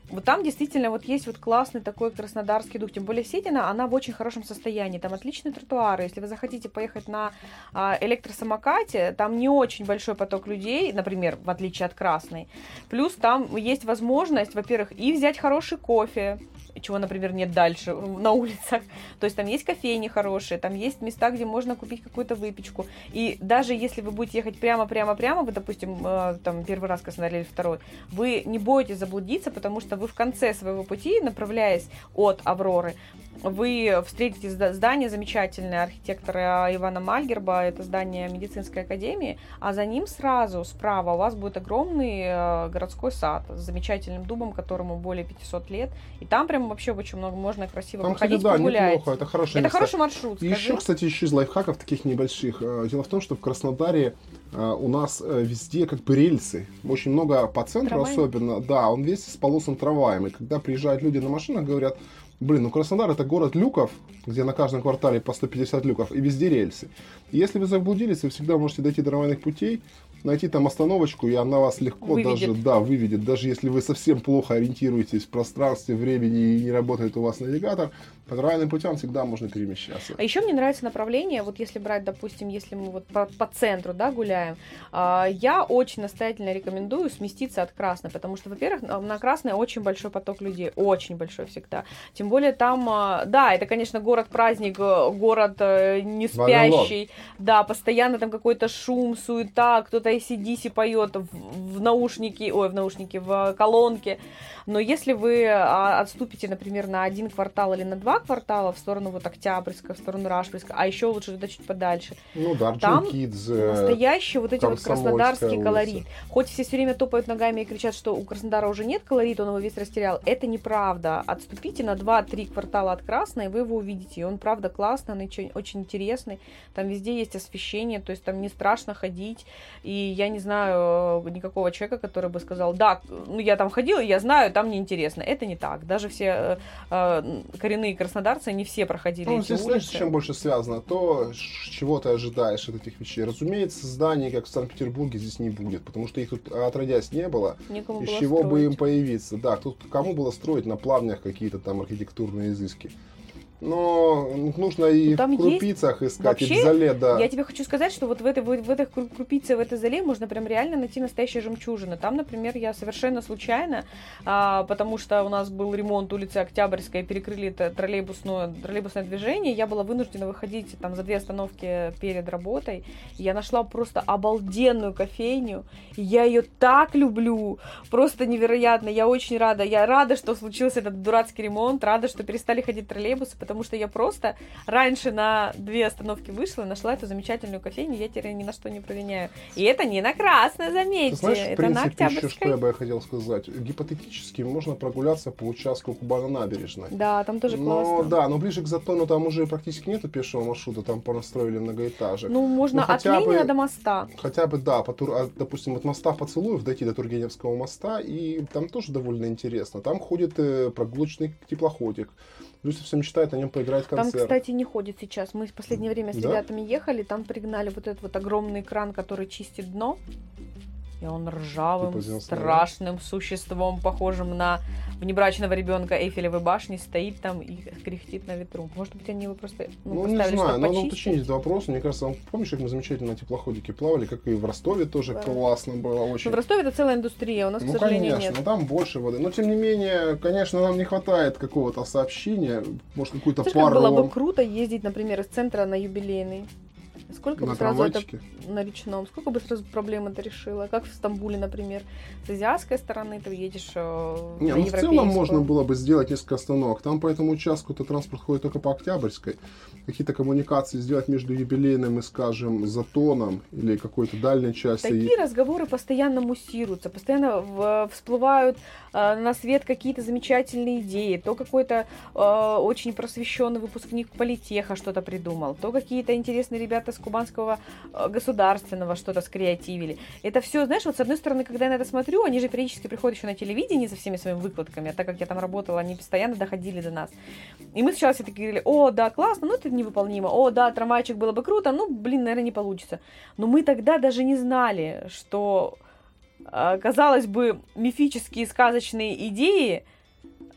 Вот там действительно вот есть вот классный такой краснодарский дух. Тем более Седина, она в очень хорошем состоянии. Там отличные тротуары. Если вы захотите поехать на а, электросамокате, там не очень большой поток людей, например, в отличие от Красной. Плюс там есть возможность, во-первых, и взять хороший кофе, чего, например, нет дальше на улицах. То есть там есть кофейни хорошие, там есть места, где можно купить какую-то выпечку. И даже если вы будете ехать прямо-прямо-прямо, вы, допустим, э, там первый раз в Краснодаре или второй, вы не бойтесь заблудиться, потому что вы в конце своего пути, направляясь от Авроры, вы встретите зда- здание замечательное архитектора Ивана Мальгерба, это здание медицинской академии, а за ним сразу справа у вас будет огромный э, городской сад с замечательным дубом, которому более 500 лет, и там прям вообще очень много можно красиво Там, кстати, походить, да, погулять. неплохо, это хорошее Это место. хороший маршрут, И скажи. еще, кстати, еще из лайфхаков таких небольших. Э, Дело в том, что в Краснодаре э, у нас э, везде как бы рельсы. Очень много по центру Трамвай? особенно. Да, он весь с полосом трамваем. И когда приезжают люди на машинах, говорят, блин, ну Краснодар это город люков, где на каждом квартале по 150 люков, и везде рельсы. И если вы заблудились, вы всегда можете дойти до трамвайных путей, найти там остановочку, и она вас легко Выведет. даже, да, выведет. Даже если вы совсем плохо ориентируетесь в пространстве, времени и не работает у вас навигатор, по правильным путям всегда можно перемещаться. А еще мне нравится направление, вот если брать, допустим, если мы вот по, по центру, да, гуляем, а, я очень настоятельно рекомендую сместиться от Красной, потому что, во-первых, на Красной очень большой поток людей, очень большой всегда. Тем более там, а, да, это, конечно, город-праздник, э, город э, не спящий, да, постоянно там какой-то шум, суета, кто-то ACDC поет в, в наушники, ой, в наушники, в колонке. Но если вы а, отступите, например, на один квартал или на два квартала в сторону вот Октябрьска, в сторону Рашпильска, а еще лучше туда чуть подальше, Ну да, Там Орджоникидзе, настоящий вот эти вот краснодарский улица. колорит. Хоть все все время топают ногами и кричат, что у Краснодара уже нет колорита, он его весь растерял. Это неправда. Отступите на 2-3 квартала от Красной, вы его увидите. И он правда классный, он очень, очень интересный. Там везде есть освещение, то есть там не страшно ходить. И я не знаю э, никакого человека, который бы сказал, да, ну я там ходила, я знаю, там неинтересно. Это не так. Даже все э, э, коренные краснодарцы, не все проходили Ну, эти здесь, знаешь, улицы. чем больше связано? То, чего ты ожидаешь от этих вещей. Разумеется, зданий, как в Санкт-Петербурге, здесь не будет, потому что их тут отродясь не было. Некому Из было чего бы им строить. появиться? Да, тут кому было строить на плавнях какие-то там архитектурные изыски? Но нужно и Ну, там в есть- крупицах искать, Вообще, и в зале, да. Я тебе хочу сказать, что вот в этой, в, кру- крупице, в этой зале можно прям реально найти настоящие жемчужины. Там, например, я совершенно случайно, а, потому что у нас был ремонт улицы Октябрьской, перекрыли это троллейбусное, троллейбусное движение, я была вынуждена выходить там за две остановки перед работой. Я нашла просто обалденную кофейню, я ее так люблю, просто невероятно. Я очень рада. Я рада, что случился этот дурацкий ремонт, рада, что перестали ходить троллейбусы, потому что я просто раньше на две остановки вышла и нашла эту замечательную кофейню, я теперь ни на что не проверяю. И это не на Красной, Ты заметьте, знаешь, в это на принципе, еще что Октябрьской. я бы хотел сказать. Гипотетически можно прогуляться по участку Кубана-набережной. Да, там тоже но, классно. да, но ближе к Затону там уже практически нету пешего маршрута, там понастроили многоэтажек. Ну, можно Ну, от хотя бы- Ленина до моста. Хотя бы, да, по, Тур- от, допустим, от моста Поцелуев дойти до Тургеневского моста, и там тоже довольно интересно. Там ходит э, прогулочный теплоходик. Люся все мечтает на нем поиграть в Там, концерт. кстати, не ходит сейчас. Мы в последнее время с Да? ребятами ехали, там пригнали вот этот вот огромный кран, который чистит дно. И он ржавым, Типа страшным существом, похожим на внебрачного ребенка Эйфелевой башни, стоит там и кряхтит на ветру. Может быть, они его просто ну, Ну, не знаю, надо почистить? уточнить этот вопрос. Мне кажется, он- помнишь, как мы замечательно на теплоходике плавали, как и в Ростове тоже Да. классно было очень. Ну, в Ростове это целая индустрия, у нас, Ну, к сожалению, конечно, нет. но там больше воды. Но, тем не менее, конечно, нам не хватает какого-то сообщения, может, какую-то Знаешь, как было бы пару круто ездить, например, из центра на юбилейный? Сколько на бы сразу это на речном, сколько бы сразу проблем это решило? Как в Стамбуле, например, с азиатской стороны ты едешь э, Не, ну в целом можно было бы сделать несколько остановок. Там по этому участку-то транспорт ходит только по Октябрьской. Какие-то коммуникации сделать между юбилейным и, скажем, Затоном или какой-то дальней частью. Такие разговоры постоянно муссируются, постоянно всплывают э, на свет какие-то замечательные идеи. То какой-то э, очень просвещенный выпускник политеха что-то придумал, то какие-то интересные ребята с кубанского э, государственного что-то скреативили. Это все, знаешь, вот с одной стороны, когда я на это смотрю, они же периодически приходят еще на телевидение со всеми своими выкладками, а так как я там работала, они постоянно доходили до нас. И мы сначала все такие говорили, о, да, классно, ну это невыполнимо, о, да, трамвайчик было бы круто, ну, блин, наверное, не получится. Но мы тогда даже не знали, что, а, казалось бы, мифические сказочные идеи,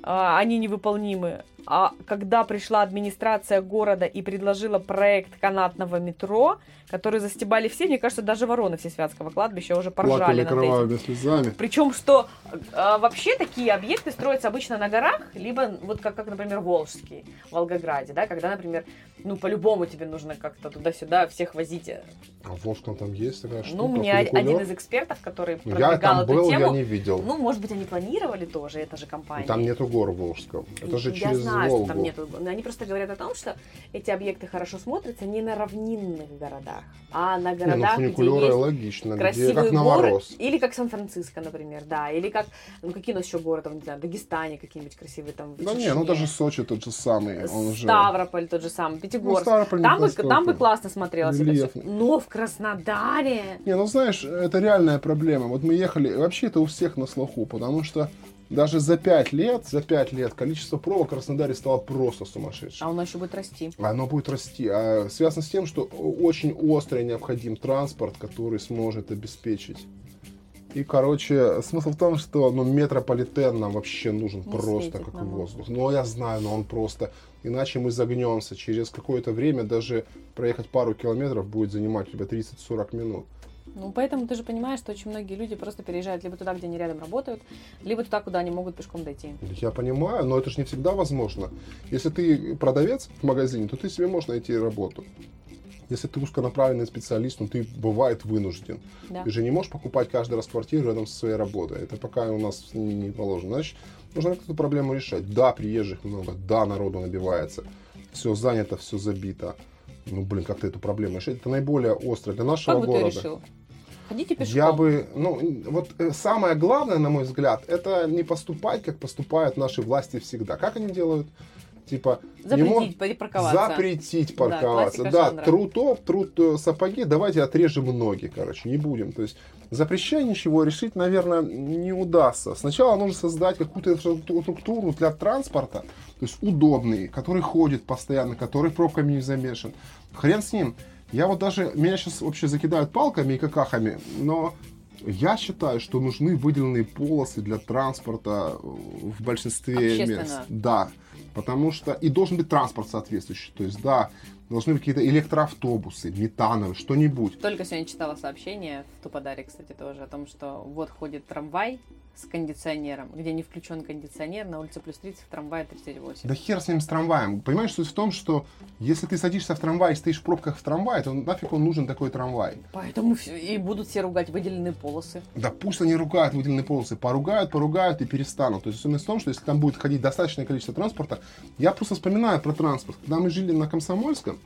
а, они невыполнимы. А когда пришла администрация города и предложила проект канатного метро, который застебали все, мне кажется, даже вороны Всесвятского кладбища уже поржали Плакали над этим. слезами. Причем, что э, вообще такие объекты строятся обычно на горах, либо вот как, как, например, Волжский, в Волгограде, да, когда, например, ну, по-любому тебе нужно как-то туда-сюда всех возить. А в Волжском там есть такая штука? ну, мне один из экспертов, который Я продвигал там эту был, тему, я не видел. ну, может быть, они планировали тоже, это же компания. Там нету гор в Волжском. Это же Я через знаю, Волгу. что там нету. Но они просто говорят о том, что эти объекты хорошо смотрятся не на равнинных городах, а на Не, ну городах, где есть логично, где красивые как горы, или как Сан-Франциско, например, да, или как, ну какие у нас еще города, не знаю, Дагестане какие-нибудь красивые там, Да не, ну даже Сочи тот же самый, он уже... Ставрополь тот же самый, Ну, Пятигорск. Ставрополь не там, бы, там бы классно смотрелось это все. Но в Краснодаре... Не, ну знаешь, это реальная проблема. Вот мы ехали, вообще это у всех на слуху, потому что даже за 5 лет, за 5 лет количество пробок в Краснодаре стало просто сумасшедшим. А оно еще будет расти. Оно будет расти. А связано с тем, что очень острый необходим транспорт, который сможет обеспечить. И, короче, смысл в том, что ну, метрополитен нам вообще нужен Не просто как нам воздух. Ну, я знаю, но он просто... Иначе мы загнемся. Через какое-то время даже проехать пару километров будет занимать у тебя 30-40 минут. Ну, поэтому ты же понимаешь, что очень многие люди просто переезжают либо туда, где они рядом работают, либо туда, куда они могут пешком дойти. Я понимаю, но это же не всегда возможно. Если ты продавец в магазине, то ты себе можешь найти работу. Если ты узконаправленный специалист, ну ты бывает вынужден. Да. Ты же не можешь покупать каждый раз квартиру рядом со своей работой. Это пока у нас не, положено. Значит, нужно как-то эту проблему решать. Да, приезжих много, да, народу набивается. Все занято, все забито. Ну, блин, как-то эту проблему решать. Это наиболее остро для нашего Как бы города. ты решил? Ходите пешком. Я бы, ну, вот э, самое главное, на мой взгляд, это не поступать, как поступают наши власти всегда. Как они делают? Типа, Запретить парковаться. запретить Да, парковаться. классика Да, жанра. труд э, сапоги, давайте отрежем ноги, короче, не будем. То есть, запрещая ничего решить, наверное, не удастся. Сначала нужно создать какую-то инфраструктуру для транспорта, то есть удобный, который ходит постоянно, который пробками не замешан. Хрен с ним. Я вот даже, меня сейчас вообще закидают палками и какахами, но я считаю, что нужны выделенные полосы для транспорта э, в большинстве мест. Да, потому что и должен быть транспорт соответствующий. То есть, да, должны быть какие-то электроавтобусы, метановые, что-нибудь. Только сегодня читала сообщение в Туподаре, кстати, тоже о том, что вот ходит трамвай с кондиционером, где не включен кондиционер, на улице плюс 30, в трамвае 38. Да хер с ним с трамваем. Понимаешь, суть в том, что если ты садишься в трамвай и стоишь в пробках в трамвае, то нафиг он нужен такой трамвай? Поэтому и будут все ругать выделенные полосы. Да пусть они ругают выделенные полосы, поругают, поругают и перестанут. То есть особенность в том, что если там будет ходить достаточное количество транспорта, я просто вспоминаю про транспорт. Когда мы жили на Комсомольском,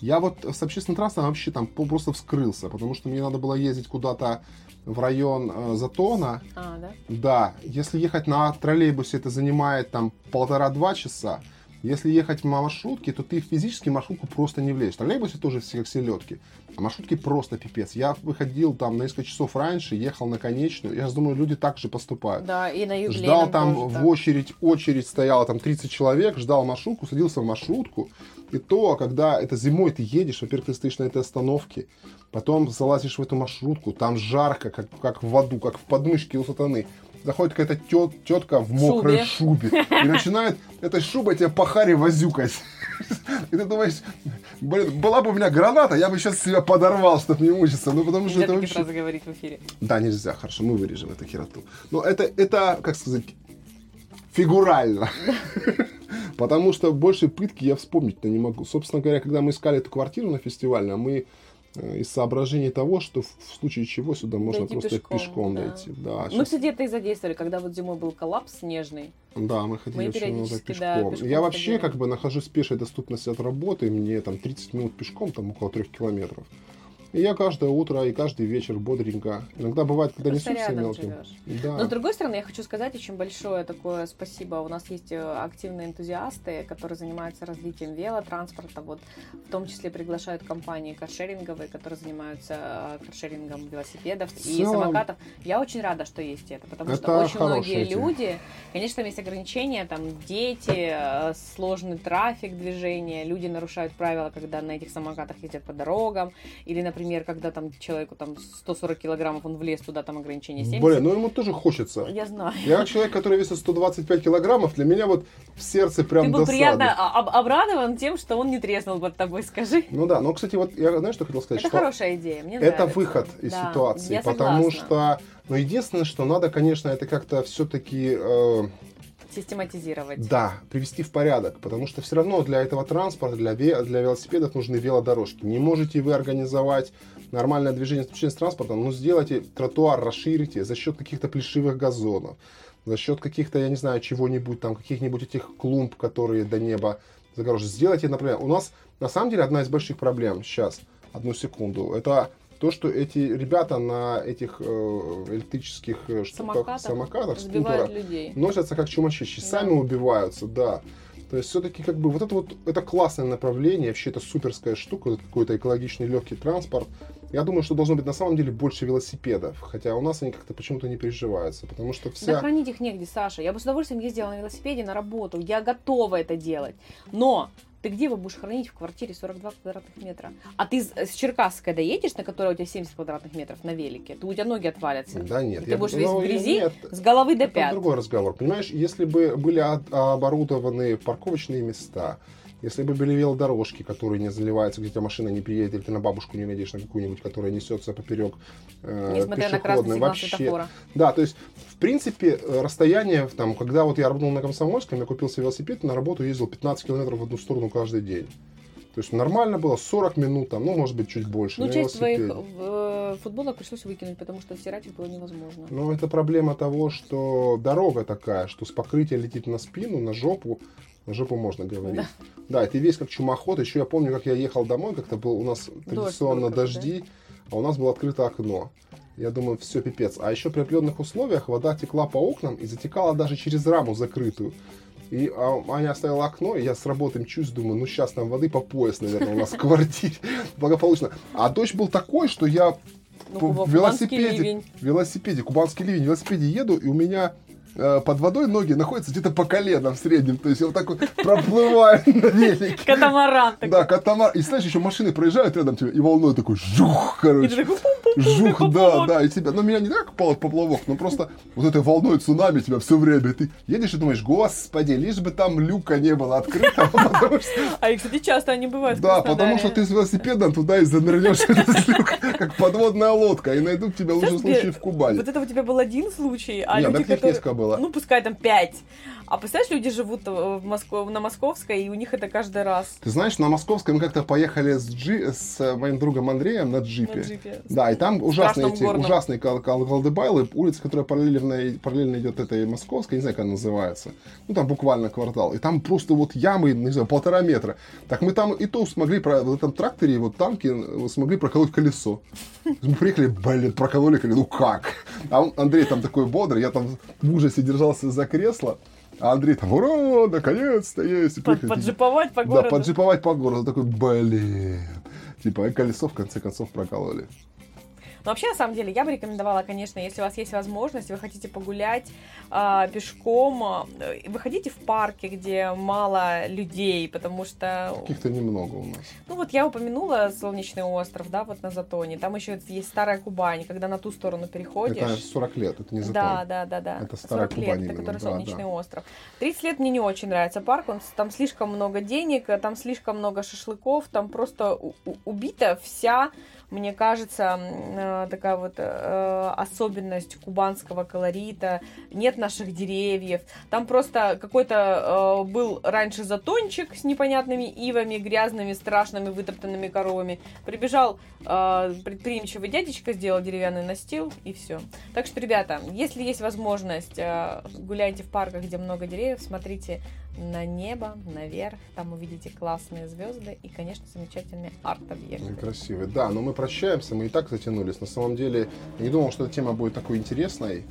я вот с общественным транспортом вообще там просто вскрылся, потому что мне надо было ездить куда-то в район э, Затона. А, да? Да, если ехать на троллейбусе, это занимает там полтора-два часа. Если ехать на маршрутке, то ты физически маршрутку просто не влезешь. В троллейбусе тоже все как селедки. А маршрутки просто пипец. Я выходил там на несколько часов раньше, ехал на конечную. Я думаю, люди так же поступают. Да, и на юбилейном Ждал там в так. очередь, очередь стояла там 30 человек, ждал маршрутку, садился в маршрутку. И то, когда это зимой ты едешь, во-первых, ты стоишь на этой остановке, потом залазишь в эту маршрутку, там жарко, как, как в аду, как в подмышке у сатаны. Заходит какая-то тет, тетка в мокрой шубе. и начинает этой шубой тебя по харе возюкать. И ты думаешь, блин, была бы у меня граната, я бы сейчас себя подорвал, чтобы не мучиться. Ну, потому что Нельзя это вообще... фразы говорить в эфире. Да, нельзя, хорошо, мы вырежем эту хероту. Но это, это, как сказать, фигурально. Потому что больше пытки я вспомнить-то не могу. Собственно говоря, когда мы искали эту квартиру на фестивальной, мы э, из соображений того, что в случае чего сюда можно Дойти просто пешком, пешком, да. дойти. Да, Мы, щас- кстати, это и задействовали, когда вот зимой был коллапс снежный. да, мы ходили мы очень много пешком. да, пешком я вообще ходили. как бы нахожусь в пешей доступности от работы, мне там 30 минут пешком, там около трех километров. И я каждое утро и каждый вечер бодренько. Иногда бывает, когда Просто несусь рядом мелким. живешь. Да. Но с другой стороны, я хочу сказать очень большое такое спасибо. У нас есть э, активные энтузиасты, которые занимаются развитием велотранспорта. Вот в том числе приглашают компании каршеринговые, которые занимаются э, каршерингом велосипедов В и самокатов. Я очень рада, что есть это, потому что Это очень хорошая многие тема. люди, конечно, там есть ограничения, там дети, э, сложный трафик движения, люди нарушают правила, когда на этих самокатах ездят по дорогам, или, например, когда там человеку там 140 килограммов, он влез туда, там ограничение 70. Блин, ну ему тоже хочется. Я знаю. Я человек, который весит 125 килограммов, для меня вот в сердце прям Ты был досада. приятно об- обрадован тем, что он не треснул под тобой, скажи. Ну да, но, кстати, вот я, знаешь, что хотел сказать? Это что хорошая идея, мне это нравится. выход из Да, ситуации, потому согласна. что, ну, единственное, что надо, конечно, это как-то все-таки, Систематизировать. да, привести в порядок, потому что все равно для этого транспорта, для, для велосипедов нужны велодорожки. Не можете вы организовать нормальное движение с транспортом, ну, сделайте тротуар, расширите за счет каких-то плешивых газонов, за счет каких-то, я не знаю, чего-нибудь там, каких-нибудь этих клумб, которые до неба загорожены. Сделайте, например, у нас на самом деле одна из больших проблем сейчас, одну секунду, это то, что эти ребята на этих э, электрических э, штуках, Самокатах самокатах, Сбивают людей. носятся как чумачищи, Да. сами убиваются, да. То есть все-таки как бы вот это вот это классное направление, вообще это суперская штука, какой-то экологичный легкий транспорт. Я думаю, что должно быть на самом деле больше велосипедов, хотя у нас они как-то почему-то не приживаются, потому что вся... Да хранить их негде, Саша. Я бы с удовольствием ездила на велосипеде на работу. Я готова это делать. Но ты где его будешь хранить в квартире 42 квадратных метра? А ты с, с Черкасской когда едешь, на которой у тебя 70 квадратных метров на велике, то у тебя ноги отвалятся. Да нет. И ты будешь ну, весь в грязи нет, с головы до это пят. другой разговор. Понимаешь, если бы были оборудованы парковочные места, если бы были велодорожки, которые не заливаются, где у тебя машина не приедет, или ты на бабушку не надеешь на какую-нибудь, которая несется поперек э, Несмотря на красный пешеходной, сигнал вообще. светофора. Да, то есть, в принципе, э, расстояние, там, когда вот я работал на Комсомольском, я купил себе велосипед, на работу ездил 15 километров в одну сторону каждый день. То есть нормально было, 40 минут, там, ну, может быть, чуть больше. Ну, на часть твоих велосипеде. э, футболок пришлось выкинуть, потому что стирать их было невозможно. Ну, это проблема того, что дорога такая, что с покрытия летит на спину, на жопу. На жопу можно говорить. Да. Да, ты весь как чумоход. Еще я помню, как я ехал домой, как-то был у нас традиционно был, дожди, а у нас было открыто окно. Я думаю, все пипец. А еще при определенных условиях вода текла по окнам и затекала даже через раму закрытую. И а, Аня оставила окно, и я с работы мчусь, думаю, ну сейчас там воды по пояс, наверное, у нас в квартире. Благополучно. А дождь был такой, что я Ну, в велосипеде, велосипеде, кубанский ливень, в велосипеде еду, и у меня э, под водой ноги находятся где-то по коленам в среднем. То есть я вот так вот проплываю на велике. Катамаран такой. Да, катамар. И знаешь, еще машины проезжают рядом тебе, и волной такой жух, короче. Жух, да, да, и тебя, ну меня не так поплавок, но просто вот этой волной цунами тебя все время, ты едешь и думаешь, господи, лишь бы там люка не было открыто, А и, кстати, часто они бывают да, потому что ты с велосипедом туда и занырнешь этот люк, как подводная лодка, и найдут тебя в лучшем случае в Кубани. Вот это у тебя был один случай, а Не, люди, которые... было. Ну, пускай там пять. А представляешь, люди живут э, в Москве, на Московской, и у них это каждый раз Ты знаешь, на Московской мы как-то поехали с, джи, с э, моим другом Андреем на джипе. на джипе. Да, и там ужасные эти, горном. ужасные кал- кал- колдыбайлы, улица, которая параллельно, параллельно идет этой московской, не знаю, как она называется. Ну, там буквально квартал. И там просто вот ямы, не знаю, полтора метра. Так мы там и то смогли, про- в этом тракторе, вот танки э, смогли проколоть колесо. Мы приехали, блин, прокололи колесо, ну как? А он- Андрей там такой бодрый, я там в ужасе держался за кресло. А Андрей там, ура, наконец-то есть. И Под- приехали, Поджиповать по да, городу. поджиповать по городу. Такой, блин. Типа, и колесо в конце концов прокололи. Но вообще, на самом деле, я бы рекомендовала, конечно, если у вас есть возможность, вы хотите погулять а, пешком, э, выходите в парке, где мало людей, потому что... Каких-то немного у нас. Ну вот я упомянула Солнечный остров, да, вот на Затоне. Там еще есть Старая Кубань, когда на ту сторону переходишь. Это 40 лет, это не закон. Да, да, да, да. Это Старая 40 лет, Кубань это именно, который да, Солнечный да. остров. 30 лет мне не очень нравится парк, он, там слишком много денег, э, там слишком много шашлыков, там просто у- убита вся, мне кажется, э, такая вот э, особенность кубанского колорита. Нет наших деревьев. Там просто какой-то э, был раньше затончик с непонятными ивами, грязными, страшными, вытоптанными коровами. Прибежал предприимчивый дядечка, сделал деревянный настил, и все. Так что, ребята, если есть возможность, гуляйте в парках, где много деревьев, смотрите на небо, наверх, там увидите классные звезды и, конечно, замечательные арт-объекты. Красивый. Да, но мы прощаемся, мы и так затянулись. На самом деле, я не думал, что эта тема будет такой интересной.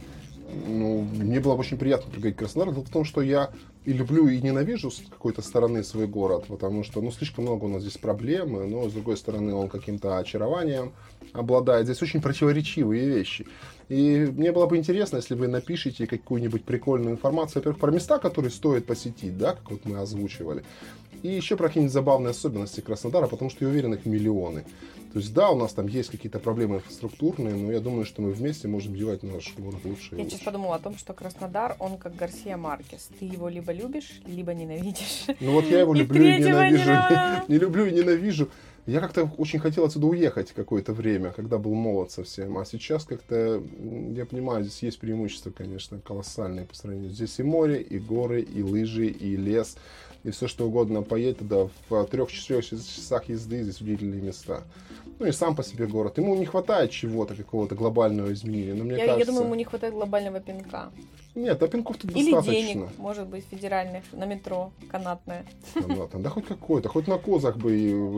Ну, мне было бы очень приятно приговорить Краснодар. Дело в том, что я и люблю, и ненавижу с какой-то стороны свой город, потому что, ну, слишком много у нас здесь проблем, но, с другой стороны, он каким-то очарованием обладает. Здесь очень противоречивые вещи. И мне было бы интересно, если вы напишите какую-нибудь прикольную информацию, во-первых, про места, которые стоит посетить, да, как вот мы озвучивали, и еще про какие-нибудь забавные особенности Краснодара, потому что я уверен, их миллионы. То есть, да, у нас там есть какие-то проблемы инфраструктурные, но я думаю, что мы вместе можем делать наш город лучше Я лучше. сейчас подумала о том, что Краснодар, он как Гарсия Маркес. Ты его либо любишь, либо ненавидишь. Ну вот я его И люблю и не ненавижу. надо. Не люблю и ненавижу. Я как-то очень хотел отсюда уехать какое-то время, когда был молод совсем. А сейчас как-то, я понимаю, здесь есть преимущества, конечно, колоссальные по сравнению. Здесь и море, и горы, и лыжи, и лес, и все что угодно. Поедь туда в трех-четырех часах езды, здесь удивительные места. Ну и сам по себе город. Ему не хватает чего-то, какого-то глобального изменения. Но мне Я, я кажется... думаю, ему не хватает глобального пинка. Нет, а пинков тут Или достаточно. денег, может быть, федеральных, на метро, канатное. Там, да, там, да хоть какой-то, хоть на козах бы,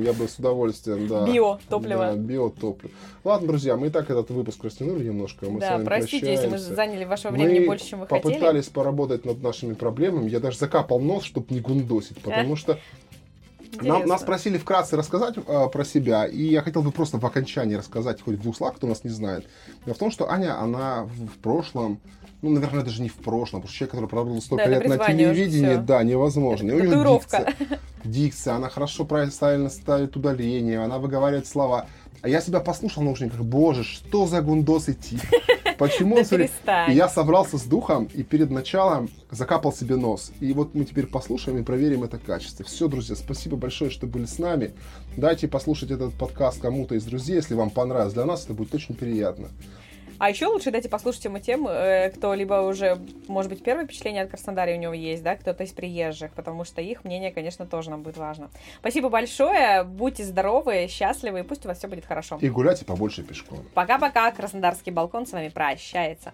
я бы с удовольствием, да. Биотопливо. Да, биотопливо. Ладно, друзья, мы и так этот выпуск растянули немножко. Мы да, простите, если мы прощаемся. заняли вашего времени Мы больше, чем вы хотели. попытались поработать над нашими проблемами. Я даже закапал нос, чтобы не гундосить, потому что Нам, нас просили вкратце рассказать э, про себя, и я хотел бы просто в окончании рассказать, хоть в двух словах, кто нас не знает. Дело в том, что Аня, она в, в прошлом, ну, наверное, даже не в прошлом, потому что человек, который проработал столько да, лет на телевидении, да, невозможно. Это нее дикция, дикция, она хорошо правильно ставит ударение, она выговаривает слова. А я себя послушал в наушниках, боже, что за гундос идти? Почему он... Да и я собрался с духом и перед началом закапал себе нос. И вот мы теперь послушаем и проверим это качество. Все, друзья, спасибо большое, что были с нами. Дайте послушать этот подкаст кому-то из друзей, если вам понравилось. Для нас это будет очень приятно. А еще лучше дайте послушать ему тем, э, кто либо уже, может быть, первое впечатление от Краснодара у него есть, да, кто-то из приезжих, потому что их мнение, конечно, тоже нам будет важно. Спасибо большое, будьте здоровы, счастливы, и пусть у вас все будет хорошо. И гуляйте побольше пешком. Пока-пока, Краснодарский балкон с вами прощается.